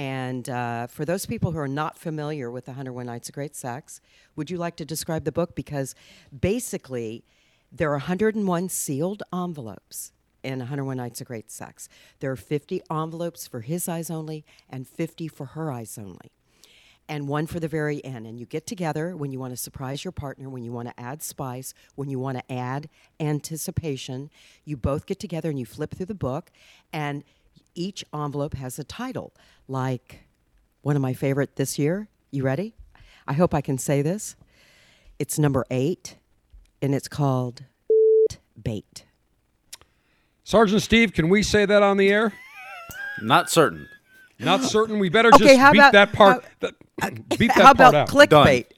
And uh, for those people who are not familiar with 101 Nights of Great Sex, would you like to describe the book? Because basically, there are 101 sealed envelopes in 101 Nights of Great Sex. There are 50 envelopes for his eyes only and 50 for her eyes only and one for the very end. And you get together when you want to surprise your partner, when you want to add spice, when you want to add anticipation. You both get together and you flip through the book, and each envelope has a title. Like one of my favorite this year. You ready? I hope I can say this. It's number eight, and it's called Bait. Sergeant Steve, can we say that on the air? Not certain. Not [GASPS] certain. We better Okay, just how beat about- that part. how- that- [COUGHS] beat that How part about out. clickbait? [LAUGHS]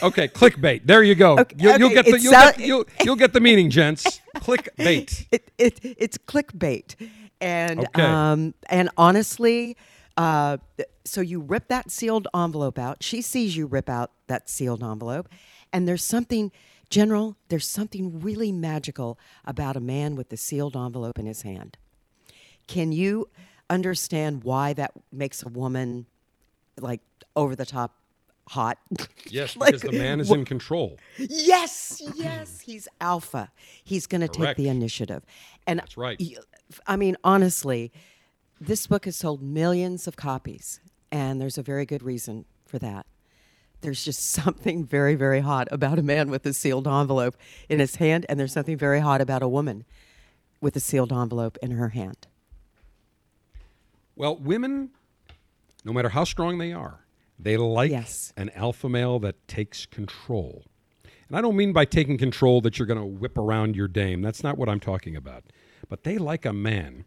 Okay, clickbait. There you go. Okay, you, will okay, get the you'll, sound- get, you'll, you'll get the meaning, gents. [LAUGHS] Clickbait. it, it it's clickbait, and Okay. um, and honestly, uh, so you rip that sealed envelope out. She sees you rip out that sealed envelope, and there's something, General. There's something really magical about a man with the sealed envelope in his hand. Can you understand why that makes a woman like over the top hot? [LAUGHS] Yes, Like, because the man is in control. Yes, yes, he's alpha. He's going to take the initiative. And That's right. I mean, honestly, this book has sold millions of copies, and there's a very good reason for that. There's just [LAUGHS] something very, very hot about a man with a sealed envelope in his hand, and there's something very hot about a woman with a sealed envelope in her hand. Well, women, no matter how strong they are, they like Yes. an alpha male that takes control. And I don't mean by taking control that you're going to whip around your dame. That's not what I'm talking about. But they like a man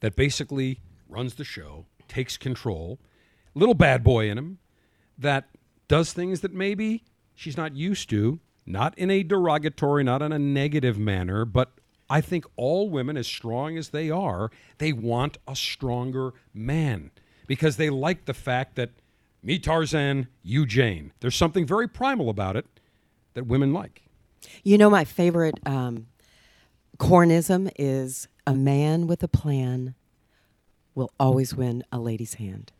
that basically runs the show, takes control, little bad boy in him, that does things that maybe she's not used to, not in a derogatory, not in a negative manner, but I think all women, as strong as they are, they want a stronger man because they like the fact that me Tarzan, you Jane. There's something very primal about it that women like. You know, my favorite um, cornism is a man with a plan will always win a lady's hand.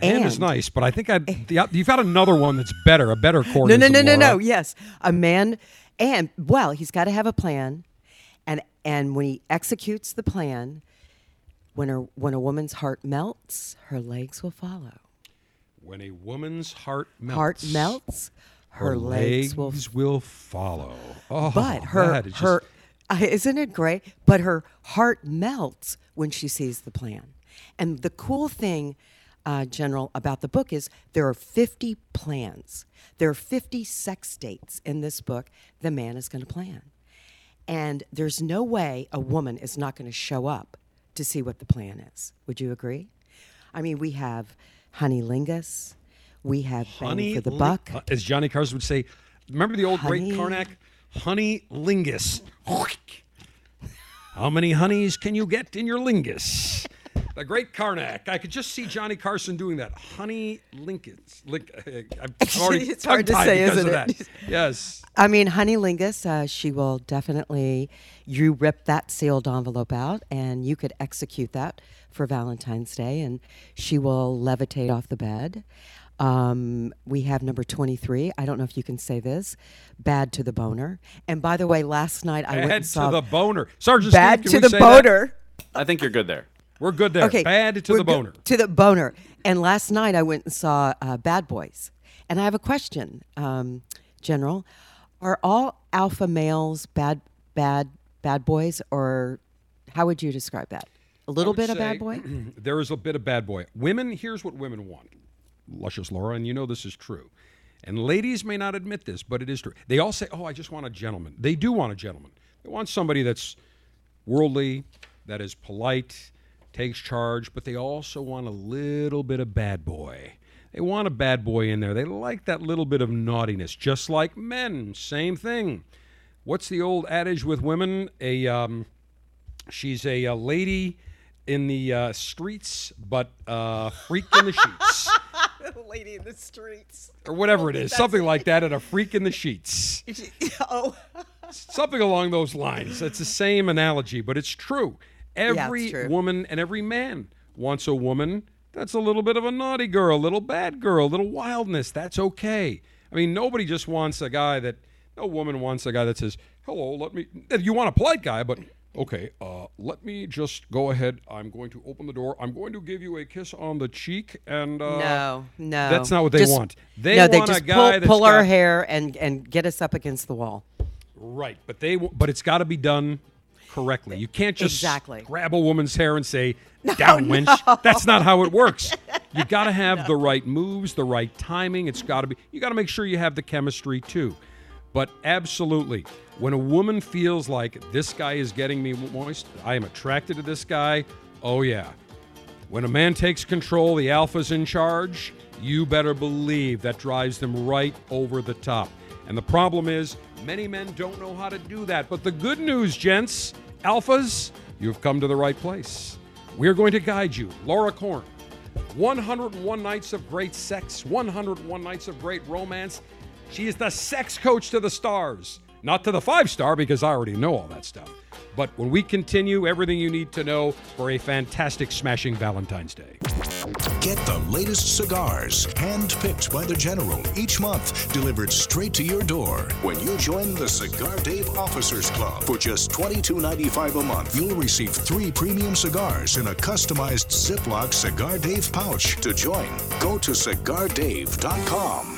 Hand is nice, but I think I [LAUGHS] you've got another one that's better, a better No, cornism. no, no, no, no. Laura. Yes, a man, and well, he's got to have a plan, and and when he executes the plan, when her when a woman's heart melts, her legs will follow. When a woman's heart melts, Heart melts, her, legs, will. will follow. Oh, But her that is just- her, uh, isn't it great? But her heart melts when she sees the plan. And the cool thing, uh, General, about the book is there are 50 plans. There are 50 sex dates in this book the man is going to plan. And there's no way a woman is not going to show up to see what the plan is. Would you agree? I mean, we have Honey Lingus. We have honey for the Buck. uh, as Johnny Carson would say. Remember the old Honey- great Karnak, honey lingus. [LAUGHS] How many honeys can you get in your lingus? The great Karnak. I could just see Johnny Carson doing that. Honey lingus. Link, I'm [LAUGHS] already It's hard to say, isn't of it? that. [LAUGHS] Yes. I mean, Honey Lingus, uh, she will definitely, you rip that sealed envelope out and you could execute that for Valentine's Day and she will levitate off the bed. Um, we have number 23. I don't know if you can say this Bad to the Boner. And by the way, last night I went Bad and saw to the boner. Sergeant Bad Steve, to can the we say that? Boner. I think you're good there. We're good there. Okay. Bad to we're the go- boner. To the boner. And last night I went and saw uh, Bad Boys. And I have a question, um, General. Are all alpha males bad, bad, bad boys, or how would you describe that? A little bit of bad boy. [CLEARS THROAT] there is a bit of bad boy. Women, here's what women want. Luscious Laura, and you know this is true. And ladies may not admit this, but it is true. They all say, "Oh, I just want a gentleman." They do want a gentleman. They want somebody that's worldly, that is polite, takes charge, but they also want a little bit of bad boy. They want a bad boy in there. They like that little bit of naughtiness, just like men. Same thing. What's the old adage with women? A um, she's a, uh lady in the uh, streets, but uh, freak in the sheets, [LAUGHS] Lady in the streets. or whatever it is, something like that, and a freak in the sheets, [LAUGHS] oh, something along those lines. It's the same analogy, but it's true. Every true. woman and every man wants a woman that's a little bit of a naughty girl, a little bad girl, a little wildness. That's okay. I mean, nobody just wants a guy that. No woman wants a guy that says, "Hello, let me." You want a polite guy, but okay, uh, let me just go ahead. I'm going to open the door. I'm going to give you a kiss on the cheek, and uh, no, no. that's not what they Just- want. They no, want they a guy pull, that's pull our got- hair and and get us up against the wall. Right, but they but it's got to be done correctly. You can't just Exactly. grab a woman's hair and say [LAUGHS] down winch. That's not how it works. [LAUGHS] You got to have the right moves, the right timing. It's got to be. You got to make sure you have the chemistry too. But absolutely, when a woman feels like this guy is getting me moist, I am attracted to this guy. Oh, yeah. When a man takes control, the alpha's in charge, you better believe that drives them right over the top. And the problem is, many men don't know how to do that. But the good news, gents, alphas, you've come to the right place. We're going to guide you. Laura Corn, 101 Nights of Great Sex, 101 Nights of Great Romance. She is the sex coach to the stars, not to the five star because I already know all that stuff. But when we continue, everything you need to know for a fantastic smashing Valentine's Day. Get the latest cigars, hand-picked by the General each month, delivered straight to your door. When you join the Cigar Dave Officers Club for just $22.95 a month, you'll receive three premium cigars in a customized Ziploc Cigar Dave pouch. To join, go to cigardave.com.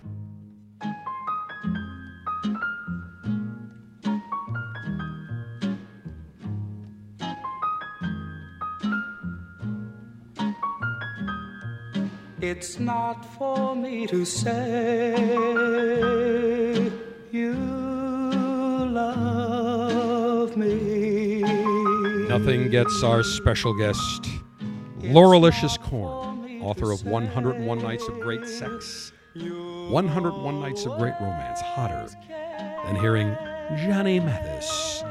It's not for me to say you love me. Nothing gets our special guest, Laura Licious Corn, author of 101 Nights of Great Sex, 101 Nights of Great Romance, hotter than hearing Johnny Mathis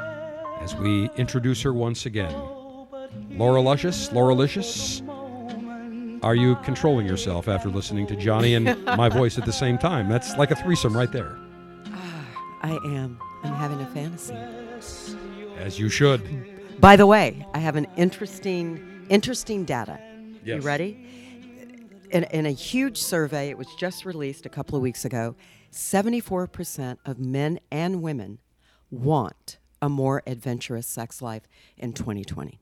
as we introduce her once again. Oh, Laura Luscious, Laura Licious, are you controlling yourself after listening to Johnny and my [LAUGHS] voice at the same time? That's like a threesome right there. Ah, I am. I'm having a fantasy. As you should. By the way, I have an interesting, interesting data. Yes. You ready? In, in a huge survey, it was just released a couple of weeks ago. 74% of men and women want a more adventurous sex life in 2020.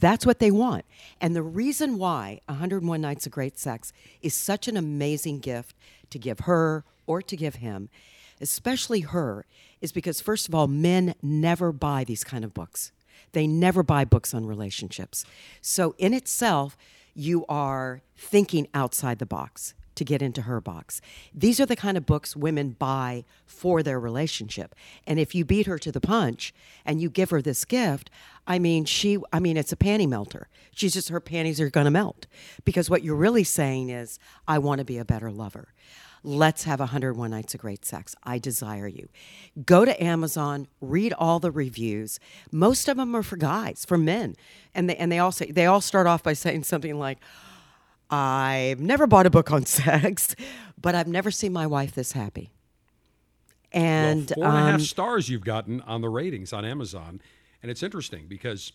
That's what they want. And the reason why 101 Nights of Great Sex is such an amazing gift to give her or to give him, especially her, is because, first of all, men never buy these kind of books. They never buy books on relationships. So, in itself, you are thinking outside the box to get into her box. These are the kind of books women buy for their relationship. And if you beat her to the punch and you give her this gift, I mean, she I mean, it's a panty melter. She's just her panties are going to melt because what you're really saying is I want to be a better lover. Let's have 101 Nights of Great Sex. I desire you. Go to Amazon, read all the reviews. Most of them are for guys, for men. And they and they all say they all start off by saying something like I've never bought a book on [LAUGHS] sex, but I've never seen my wife this happy. And, well, four and a half um, stars you've gotten on the ratings on Amazon. And it's interesting because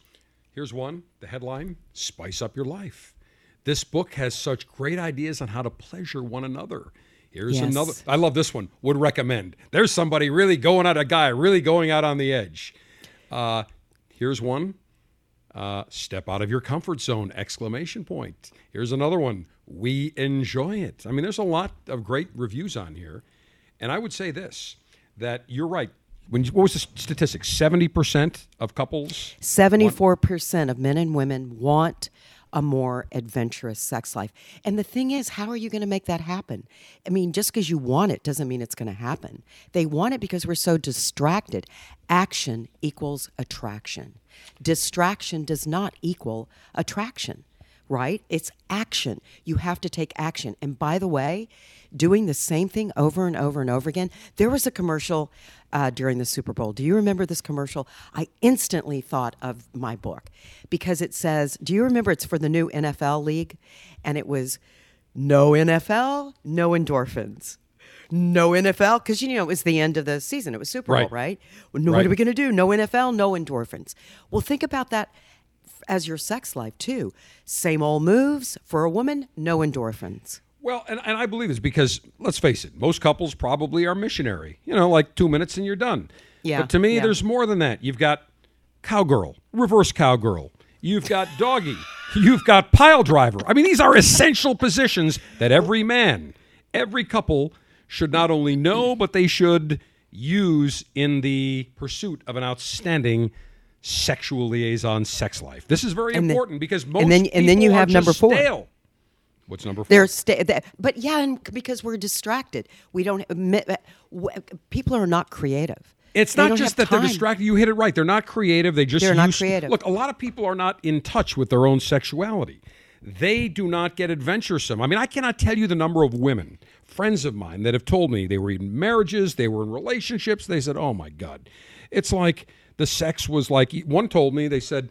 here's one the headline Spice Up Your Life. This book has such great ideas on how to pleasure one another. Here's Yes. another. I love this one. Would recommend. There's somebody really going out, a guy really going out on the edge. Uh, here's one. Uh, step out of your comfort zone! Exclamation point. Here's another one. We enjoy it. I mean, there's a lot of great reviews on here, and I would say this: that you're right. When you- what was the statistic? Seventy percent of couples. 74% of men and women want a more adventurous sex life. And the thing is, how are you going to make that happen? I mean, just because you want it doesn't mean it's going to happen. They want it because we're so distracted. Action equals attraction. Distraction does not equal attraction, right? It's action. You have to take action. And by the way, doing the same thing over and over and over again. There was a commercial uh, during the Super Bowl. Do you remember this commercial? I instantly thought of my book because it says, Do you remember it's for the new NFL league? And it was no NFL, no endorphins. No NFL, because you know it was the end of the season. It was Super Bowl, Right. right? Well, Right. What are we going to do? No NFL, no endorphins. Well, think about that as your sex life too. Same old moves for a woman, no endorphins. Well, and, and I believe it's because, let's face it, most couples probably are missionary. You know, like two minutes and you're done. Yeah, But to me, yeah. there's more than that. You've got cowgirl, reverse cowgirl. You've got doggy. You've got pile driver. I mean, these are essential positions that every man, every couple should not only know, but they should use in the pursuit of an outstanding sexual liaison sex life. This is very And then- important because most and then- and then you are have number four. stale. What's number 4 They're sta- that, but yeah, and because we're distracted, we don't. admit- uh, People are not creative. It's They not just that they're distracted. You hit it right. They're not creative. They just They're not creative. Look, a lot of people are not in touch with their own sexuality. They do not get adventuresome. I mean, I cannot tell you the number of women, friends of mine, that have told me they were in marriages, they were in relationships. They said, "Oh my God, it's like the sex was like." One told me they said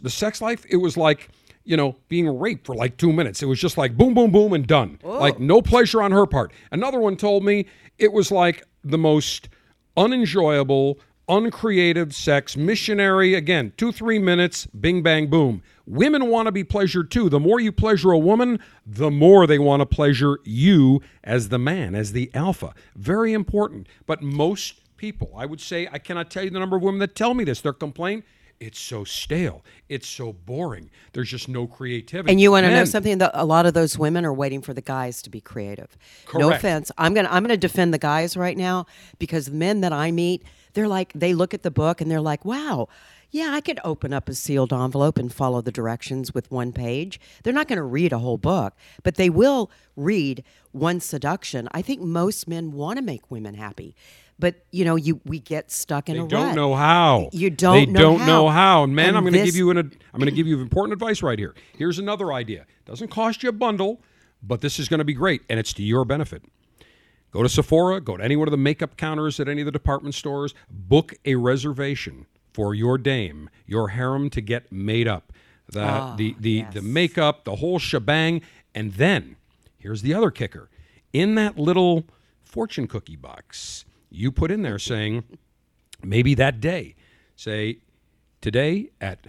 the sex life it was like you know being raped for like two minutes. It was just like boom, boom, boom, and done. Oh. Like no pleasure on her part. Another one told me it was like the most unenjoyable, uncreative sex, missionary, again, two, three minutes, bing, bang, boom. Women want to be pleasured too. The more you pleasure a woman, the more they want to pleasure you as the man, as the alpha. Very important. But most people, I would say, I cannot tell you the number of women that tell me this. Their complaint, it's so stale. It's so boring. There's just no creativity. And you want to know something? That a lot of those women are waiting for the guys to be creative. No offense. I'm gonna I'm gonna defend the guys right now because the men that I meet, they're like they look at the book and they're like, wow. Yeah, I could open up a sealed envelope and follow the directions with one page. They're not going to read a whole book, but they will read one seduction. I think most men want to make women happy, but you know, you we get stuck in They a don't rut. know how. You don't. They know don't how. know how. And man, And I'm going to give you an. I'm going to give you important advice right here. Here's another idea. Doesn't cost you a bundle, but this is going to be great, and it's to your benefit. Go to Sephora. Go to any one of the makeup counters at any of the department stores. Book a reservation for your dame, your harem to get made up. The Ah, the the, the makeup, the whole shebang, and then here's the other kicker. In that little fortune cookie box, you put in there saying maybe that day, say, today at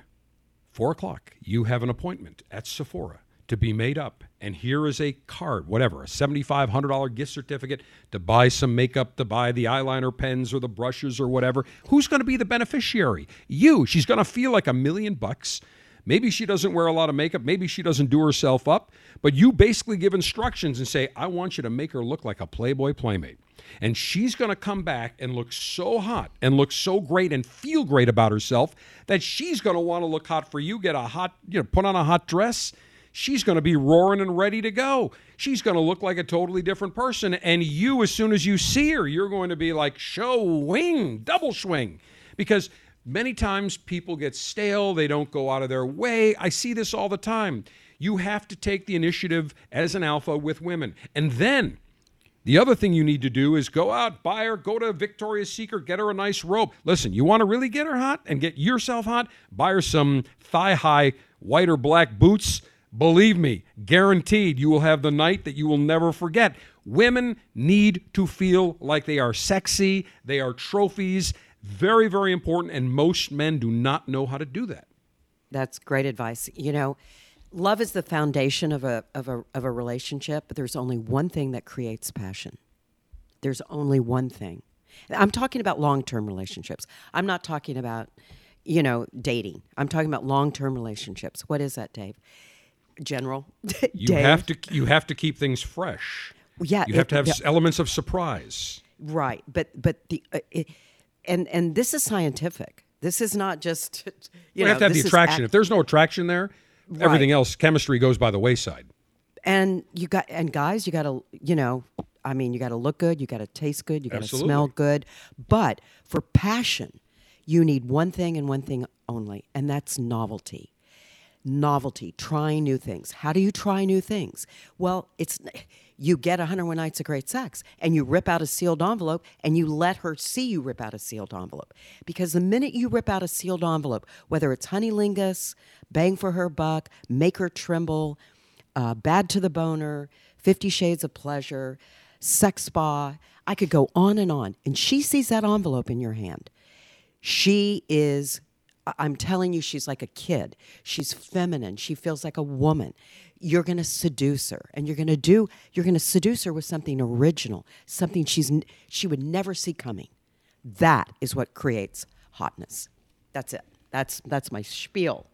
four o'clock, you have an appointment at Sephora to be made up. And here is a card, whatever, a $7,500 gift certificate to buy some makeup, to buy the eyeliner pens or the brushes or whatever. Who's going to be the beneficiary? You. She's going to feel like a million bucks. Maybe she doesn't wear a lot of makeup. Maybe she doesn't do herself up. But you basically give instructions and say, I want you to make her look like a Playboy Playmate. And she's going to come back and look so hot and look so great and feel great about herself that she's going to want to look hot for you, get a hot, you know, put on a hot dress. She's going to be roaring and ready to go. She's going to look like a totally different person. And you, as soon as you see her, you're going to be like, show wing, double swing. Because many times people get stale, they don't go out of their way. I see this all the time. You have to take the initiative as an alpha with women. And then the other thing you need to do is go out, buy her, go to Victoria's Secret, get her a nice robe. Listen, you want to really get her hot and get yourself hot? Buy her some thigh high white or black boots. Believe me, guaranteed you will have the night that you will never forget. Women need to feel like they are sexy, they are trophies. Very, very important. And most men do not know how to do that. That's great advice. You know, love is the foundation of a of a of a relationship, but there's only one thing that creates passion. There's only one thing. I'm talking about long-term relationships. I'm not talking about, you know, dating. I'm talking about long-term relationships. What is that, Dave? General. [LAUGHS] You Dave? have to you have to keep things fresh. Yeah, You have it- to have yeah. elements of surprise. Right, but but the uh, it, and and this is scientific. This is not just [LAUGHS] you You know. have to have the attraction. ac- if there's no attraction there, Everything else, chemistry goes by the wayside. and you got and guys you got to you know i mean you got to look good you got to taste good you got to smell good. But for passion you need one thing and one thing only and that's novelty. Novelty trying new things. How do you try new things? Well it's you get 101 nights of great sex and you rip out a sealed envelope and you let her see you rip out a sealed envelope because the minute you rip out a sealed envelope whether it's honey lingus bang for her buck make her tremble uh, Bad to the Boner, Fifty Shades of Pleasure, Sex Spa. I could go on and on. And she sees that envelope in your hand. She is, I'm telling you, she's like a kid. She's feminine. She feels like a woman. You're going to seduce her, and you're going to do. You're going to seduce her with something original, something she's she would never see coming. That is what creates hotness. That's it. That's that's my spiel.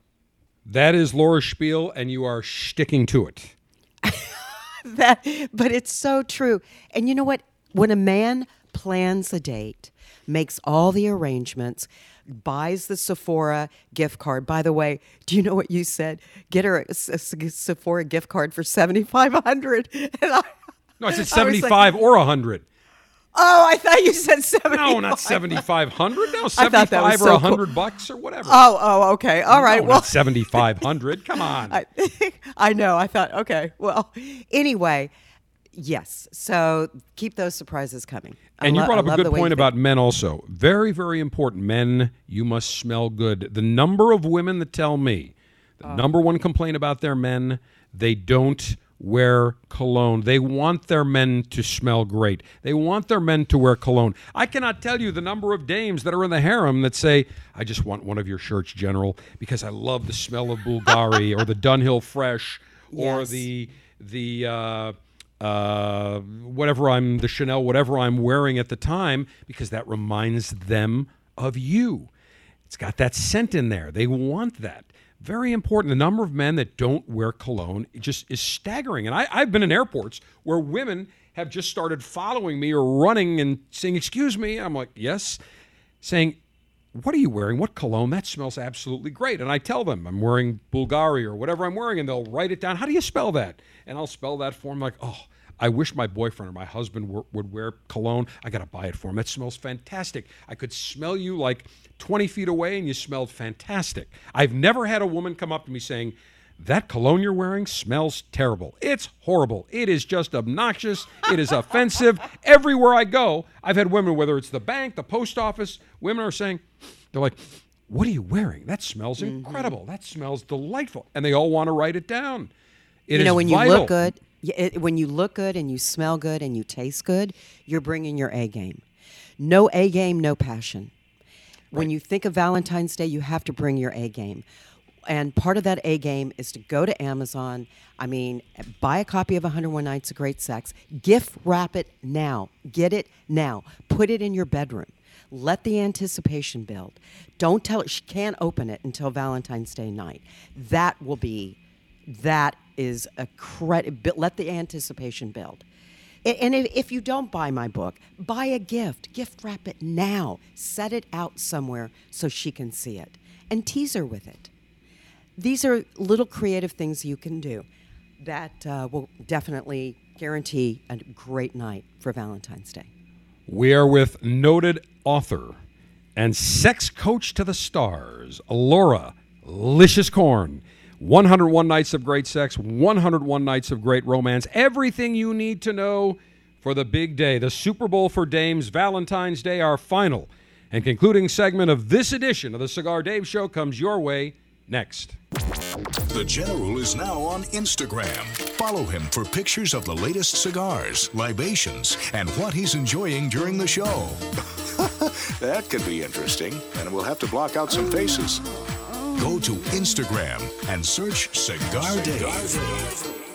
That is Laura Spiel, and you are sticking to it. [LAUGHS] that but it's so true and you know what when a man plans a date makes all the arrangements buys the sephora gift card by the way do you know what you said get her a sephora gift card for 7500 [LAUGHS] No, I said I was like, 75 or 100. oh i thought you said 75 No, not 7,500. No, I thought that 75 was or so cool. 100 bucks or whatever. oh oh okay all right no, well [LAUGHS] 7,500. Come on. I, [LAUGHS] I know. I thought, okay, well, anyway, yes. So keep those surprises coming. I and you brought up a good point about men also. Very, very important. Men, you must smell good. The number of women that tell me the Oh. number one complaint about their men, they don't wear cologne. They want their men to smell great. They want their men to wear cologne. I cannot tell you the number of dames that are in the harem that say, I just want one of your shirts, General, because I love the smell of Bulgari or the Dunhill Fresh or Yes. the the uh, uh, whatever I'm the Chanel whatever I'm wearing at the time because that reminds them of you. It's got that scent in there. They want that. Very important. The number of men that don't wear cologne just is staggering. And I, I've been in airports where women have just started following me or running and saying, "Excuse me." I'm like, "Yes," saying, what are you wearing? What cologne? That smells absolutely great. And I tell them I'm wearing Bulgari or whatever I'm wearing, and they'll write it down. How do you spell that? And I'll spell that for them like, oh, I wish my boyfriend or my husband were, would wear cologne. I got to buy it for him. That smells fantastic. I could smell you like 20 feet away, and you smelled fantastic. I've never had a woman come up to me saying, that cologne you're wearing smells terrible. It's horrible. It is just obnoxious. It is offensive. [LAUGHS] Everywhere I go, I've had women, whether it's the bank, the post office, women are saying, they're like, what are you wearing? That smells Mm-hmm. incredible. That smells delightful. And they all want to write it down. It you know, when you vital. look good, it, when you look good and you smell good and you taste good, you're bringing your A game. No A game, no passion. When you think of Valentine's Day, you have to bring your A game. And part of that A game is to go to Amazon. I mean, buy a copy of 101 Nights of Great Sex, gift wrap it now, get it now, put it in your bedroom. Let the anticipation build. Don't tell her she can't open it until Valentine's Day night. That will be that is a credit. Let the anticipation build. And if you don't buy my book, buy a gift. Gift wrap it now. Set it out somewhere so she can see it and tease her with it. These are little creative things you can do that uh, will definitely guarantee a great night for Valentine's Day. We are with noted author and sex coach to the stars, Laura Licious Corn. 101 Nights of Great Sex, 101 Nights of Great Romance, everything you need to know for the big day, the Super Bowl for Dames, Valentine's Day, our final and concluding segment of this edition of the Cigar Dave Show comes your way next. The General is now on Instagram. Follow him for pictures of the latest cigars, libations, and what he's enjoying during the show. [LAUGHS] that could be interesting, and we'll have to block out some faces. Go to Instagram and search Cigar Dave.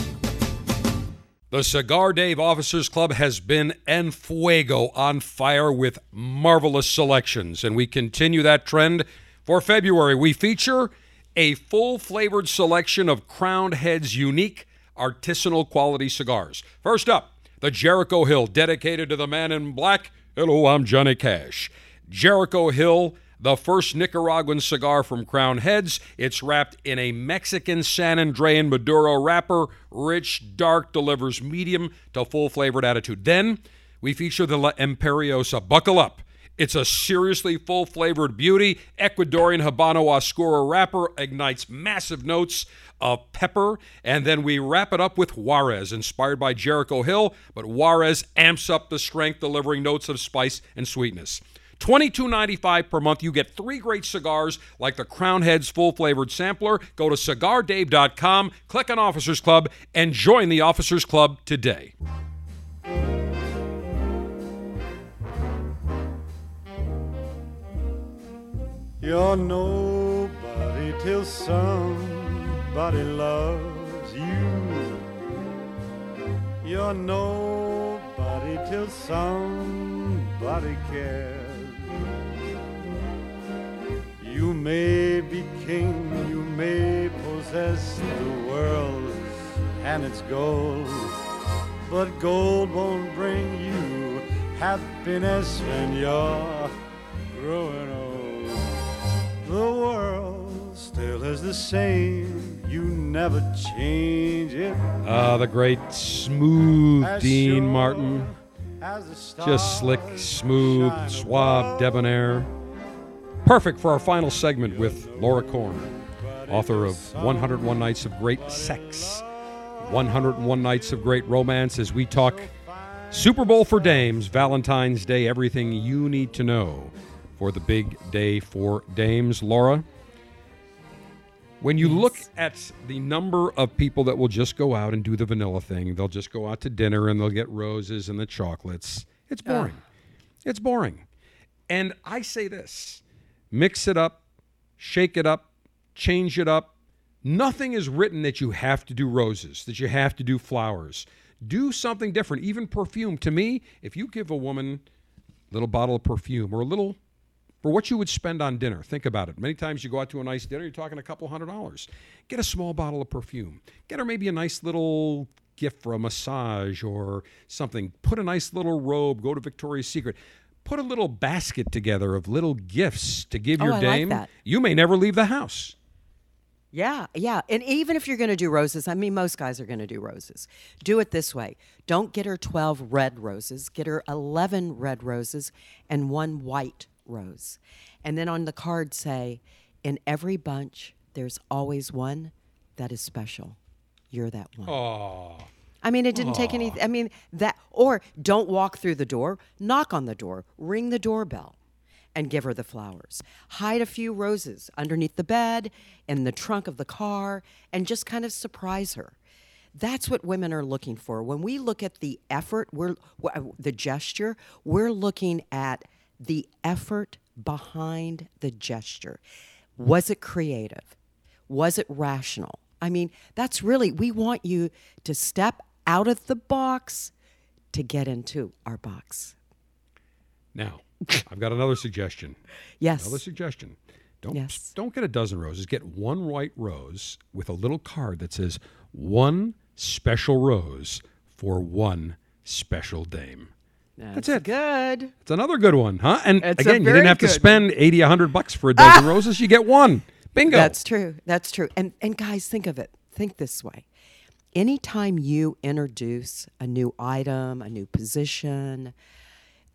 The Cigar Dave Officers Club has been en fuego on fire with marvelous selections, and we continue that trend. For February, we feature a full flavored selection of Crowned Heads unique artisanal quality cigars. First up, the Jericho Hill, dedicated to the man in black. Hello, I'm Johnny Cash. Jericho Hill, the first Nicaraguan cigar from Crown Heads. It's wrapped in a Mexican San Andrean Maduro wrapper. Rich, dark, delivers medium to full flavored attitude. Then we feature the La Imperiosa. Buckle up. It's a seriously full flavored beauty. Ecuadorian Habano Oscura wrapper ignites massive notes of pepper. And then we wrap it up with Juarez, inspired by Jericho Hill, but Juarez amps up the strength, delivering notes of spice and sweetness. $22.95 per month. You get three great cigars like the Crown Heads full flavored sampler. Go to cigardave.com, click on Officers Club, and join the Officers Club today. You're nobody till somebody loves you. You're nobody till somebody cares. You may be king, you may possess the world and its gold, but gold won't bring you happiness when you're growing old. The world still is the same, you never change it. Ah, the great smooth As Dean sure Martin. as the stars Just slick, smooth, suave, debonair. Perfect for our final segment with Laura Corn, author of 101 Nights of Great Sex, 101 Nights of Great Romance, as we talk Super Bowl for dames, Valentine's Day, everything you need to know for the big day for dames. Laura, when you look at the number of people that will just go out and do the vanilla thing, they'll just go out to dinner and they'll get roses and the chocolates. It's boring. It's boring. And I say this mix it up, shake it up, change it up. Nothing is written that you have to do roses, that you have to do flowers. Do something different, even perfume. To me, if you give a woman a little bottle of perfume or a little for what you would spend on dinner. Think about it. Many times you go out to a nice dinner, you're talking a couple hundred dollars. Get a small bottle of perfume. Get her maybe a nice little gift for a massage or something. Put a nice little robe. Go to Victoria's Secret. Put a little basket together of little gifts to give Oh, your I like dame. that. You may never leave the house. Yeah, yeah. And even if you're going to do roses, I mean, most guys are going to do roses. Do it this way don't get her 12 red roses, get her 11 red roses and one white rose. And then on the card, say, in every bunch, there's always one that is special. You're that one. Oh. I mean, it didn't take any. I mean, that, or don't walk through the door, knock on the door, ring the doorbell, and give her the flowers. Hide a few roses underneath the bed, in the trunk of the car, and just kind of surprise her. That's what women are looking for. When we look at the effort, we're uh, the gesture, we're looking at the effort behind the gesture. Was it creative? Was it rational? I mean, that's really, we want you to step out of the box to get into our box. Now, I've got another suggestion. Yes. Another suggestion. Don't Yes. don't get a dozen roses. Get one white rose with a little card that says one special rose for one special dame. That's it. Good. It's another good one, huh? And It's again, you didn't have to spend 80, 100 bucks for a dozen [LAUGHS] roses. You get one. Bingo. That's true. That's true. And and guys, think of it. Think this way. Anytime you introduce a new item, a new position,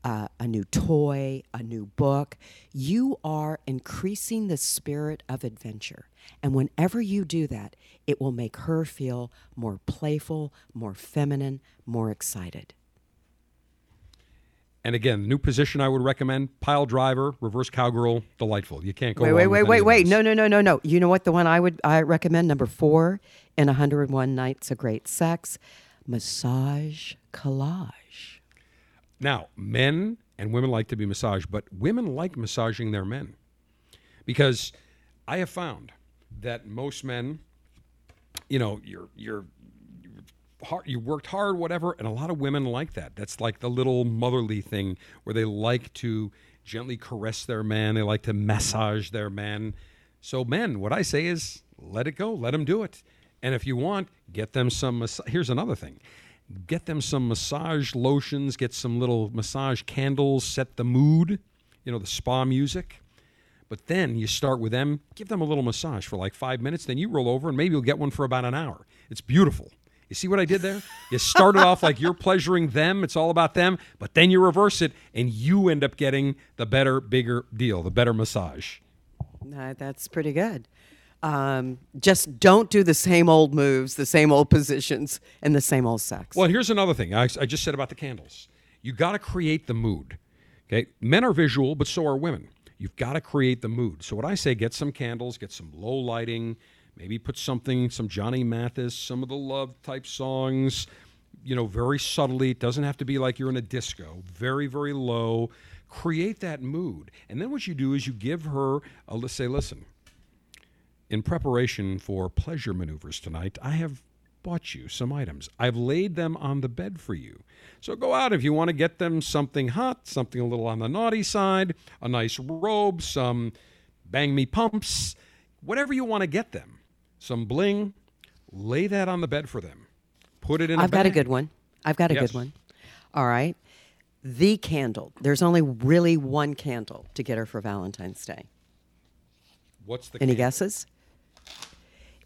uh, a new toy, a new book. You are increasing the spirit of adventure. And whenever you do that, it will make her feel more playful, more feminine, more excited. And again, the new position I would recommend: pile driver, reverse cowgirl, delightful. You can't go wait, wait, wait, wait, wait. No, no, no, no, no. You know what? The one I would I recommend number four in 101 Nights of Great Sex, massage collage. Now, men and women like to be massaged, but women like massaging their men because I have found that most men, you know, you're you're hard, you worked hard, whatever, and a lot of women like that. That's like the little motherly thing where they like to gently caress their man, they like to massage their man. So, men, what I say is let it go, let them do it. And if you want, get them some. Here's another thing get them some massage lotions, get some little massage candles, set the mood, you know, the spa music. But then you start with them, give them a little massage for like five minutes, then you roll over and maybe you'll get one for about an hour. It's beautiful. You see what I did there? You started off like you're pleasuring them, it's all about them, but then you reverse it and you end up getting the better, bigger deal, the better massage. Uh, that's pretty good. Um, just don't do the same old moves, the same old positions, and the same old sex. Well, here's another thing I, I just said about the candles. You got to create the mood. Okay, men are visual, but so are women. You've got to create the mood. So what I say, get some candles, get some low lighting, maybe put something, some Johnny Mathis, some of the love type songs. You know, very subtly. It doesn't have to be like you're in a disco. Very, very low. Create that mood, and then what you do is you give her a let's say, listen. In preparation for pleasure maneuvers tonight, I have bought you some items. I've laid them on the bed for you. So go out if you want to get them something hot, something a little on the naughty side, a nice robe, some bang me pumps, whatever you want to get them. Some bling, lay that on the bed for them. Put it in I've a got a good one. I've got a Yes. good one. All right. The candle. There's only really one candle to get her for Valentine's Day. What's the Any candle? guesses?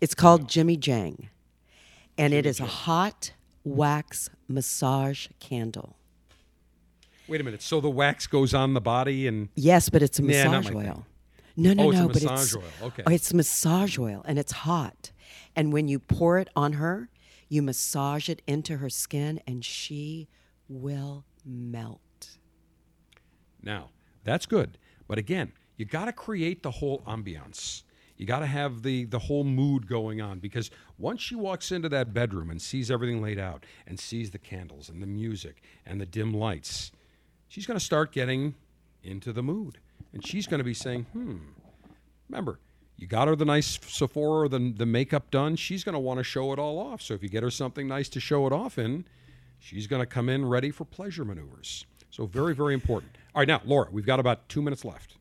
It's called Jimmyjane. And it is a hot wax massage candle. Wait a minute. So the wax goes on the body and Yes, but it's a massage oil. No, no, Oh, no, but massage it's oil. Okay. oh, it's massage oil and it's hot. And when you pour it on her, you massage it into her skin and she will melt. Now, that's good. But again, you got to create the whole ambiance. You got to have the the whole mood going on because once she walks into that bedroom and sees everything laid out and sees the candles and the music and the dim lights, she's going to start getting into the mood. And she's going to be saying, "Hmm, remember, you got her the nice Sephora the, the makeup done. She's going to want to show it all off. So if you get her something nice to show it off in, she's going to come in ready for pleasure maneuvers. So very, very important. All right, now, Laura, we've got about two minutes left.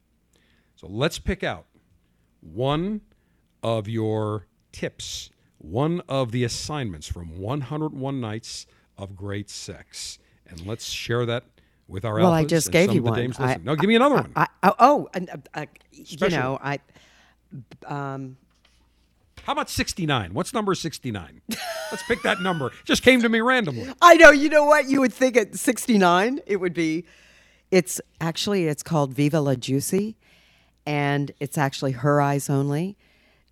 So let's pick out one of your tips, one of the assignments from 101 Nights of Great Sex. And let's share that with our well, I just gave you one. I- no, give me another I- one. I, oh, and, uh, uh, you know. I. Um, How about 69? What's number 69? Let's pick that number. It just came to me randomly. I know. You know what? You would think at 69 it would be. It's actually it's called Viva La Juicy, and it's actually her eyes only.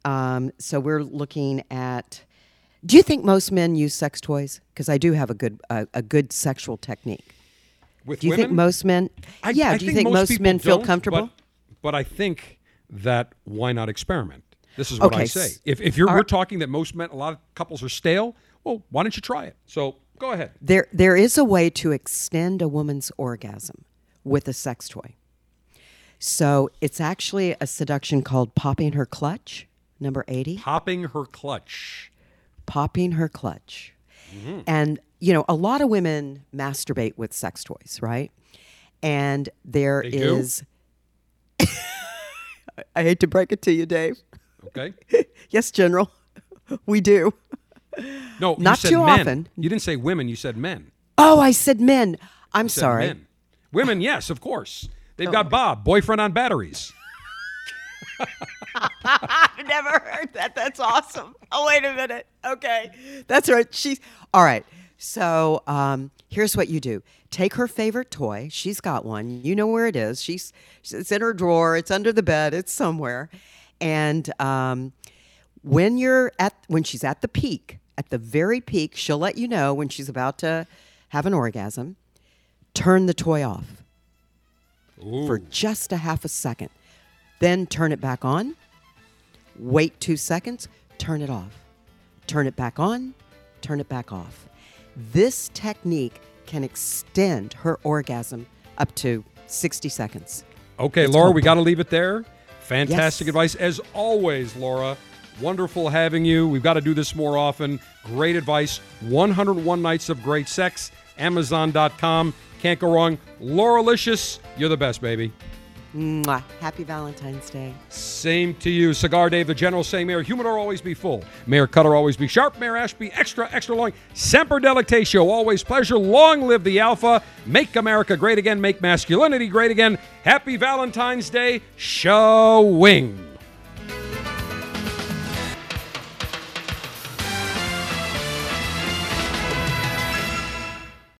Um, so we're looking at. Do you think most men use sex toys? Because I do have a good a, a good sexual technique. With do you think most men? I- yeah. I do you think most, people men feel comfortable? But, but I think that why not experiment? This is what I say. If, if you're we're talking that most men, a lot of couples are stale, well, why don't you try it? So go ahead. There, there is a way to extend a woman's orgasm with a sex toy. So it's actually a seduction called popping her clutch, number 80. Popping her clutch. Popping her clutch. Mm-hmm. And, you know, a lot of women masturbate with sex toys, right? And there They is. [LAUGHS] I hate to break it to you, Dave. Okay. [LAUGHS] Yes, General. [LAUGHS] We do. No, you Not said too men. often. You didn't say women. You said men. Oh, I said men. I'm You sorry. men. Women, yes, of course. They've oh, got Bob, boyfriend on batteries. I've never heard that. That's awesome. Oh, wait a minute. Okay. That's right. She's all right. So um, here's what you do: take her favorite toy. She's got one. You know where it is. She's it's in her drawer. It's under the bed. It's somewhere. And um, when you're at when she's at the peak, at the very peak, she'll let you know when she's about to have an orgasm. Turn the toy off for just a half a second. Then turn it back on. Wait two seconds. Turn it off. Turn it back on. Turn it back off. This technique can extend her orgasm up to 60 seconds. Okay, It's Laura, we got to leave it there. Fantastic Yes. advice as always, Laura. Wonderful having you. We've got to do this more often. Great advice. 101 nights of great sex. Amazon.com. Can't go wrong. Laura Licious, you're the best, baby. Mwah. Happy Valentine's Day. Same to you. Cigar Dave, the general saying, Mayor Humidor always be full. Mayor Cutter always be sharp. Mayor Ashby extra, extra long. Semper Delectatio, always pleasure. Long live the Alpha. Make America great again. Make masculinity great again. Happy Valentine's Day. Show wing.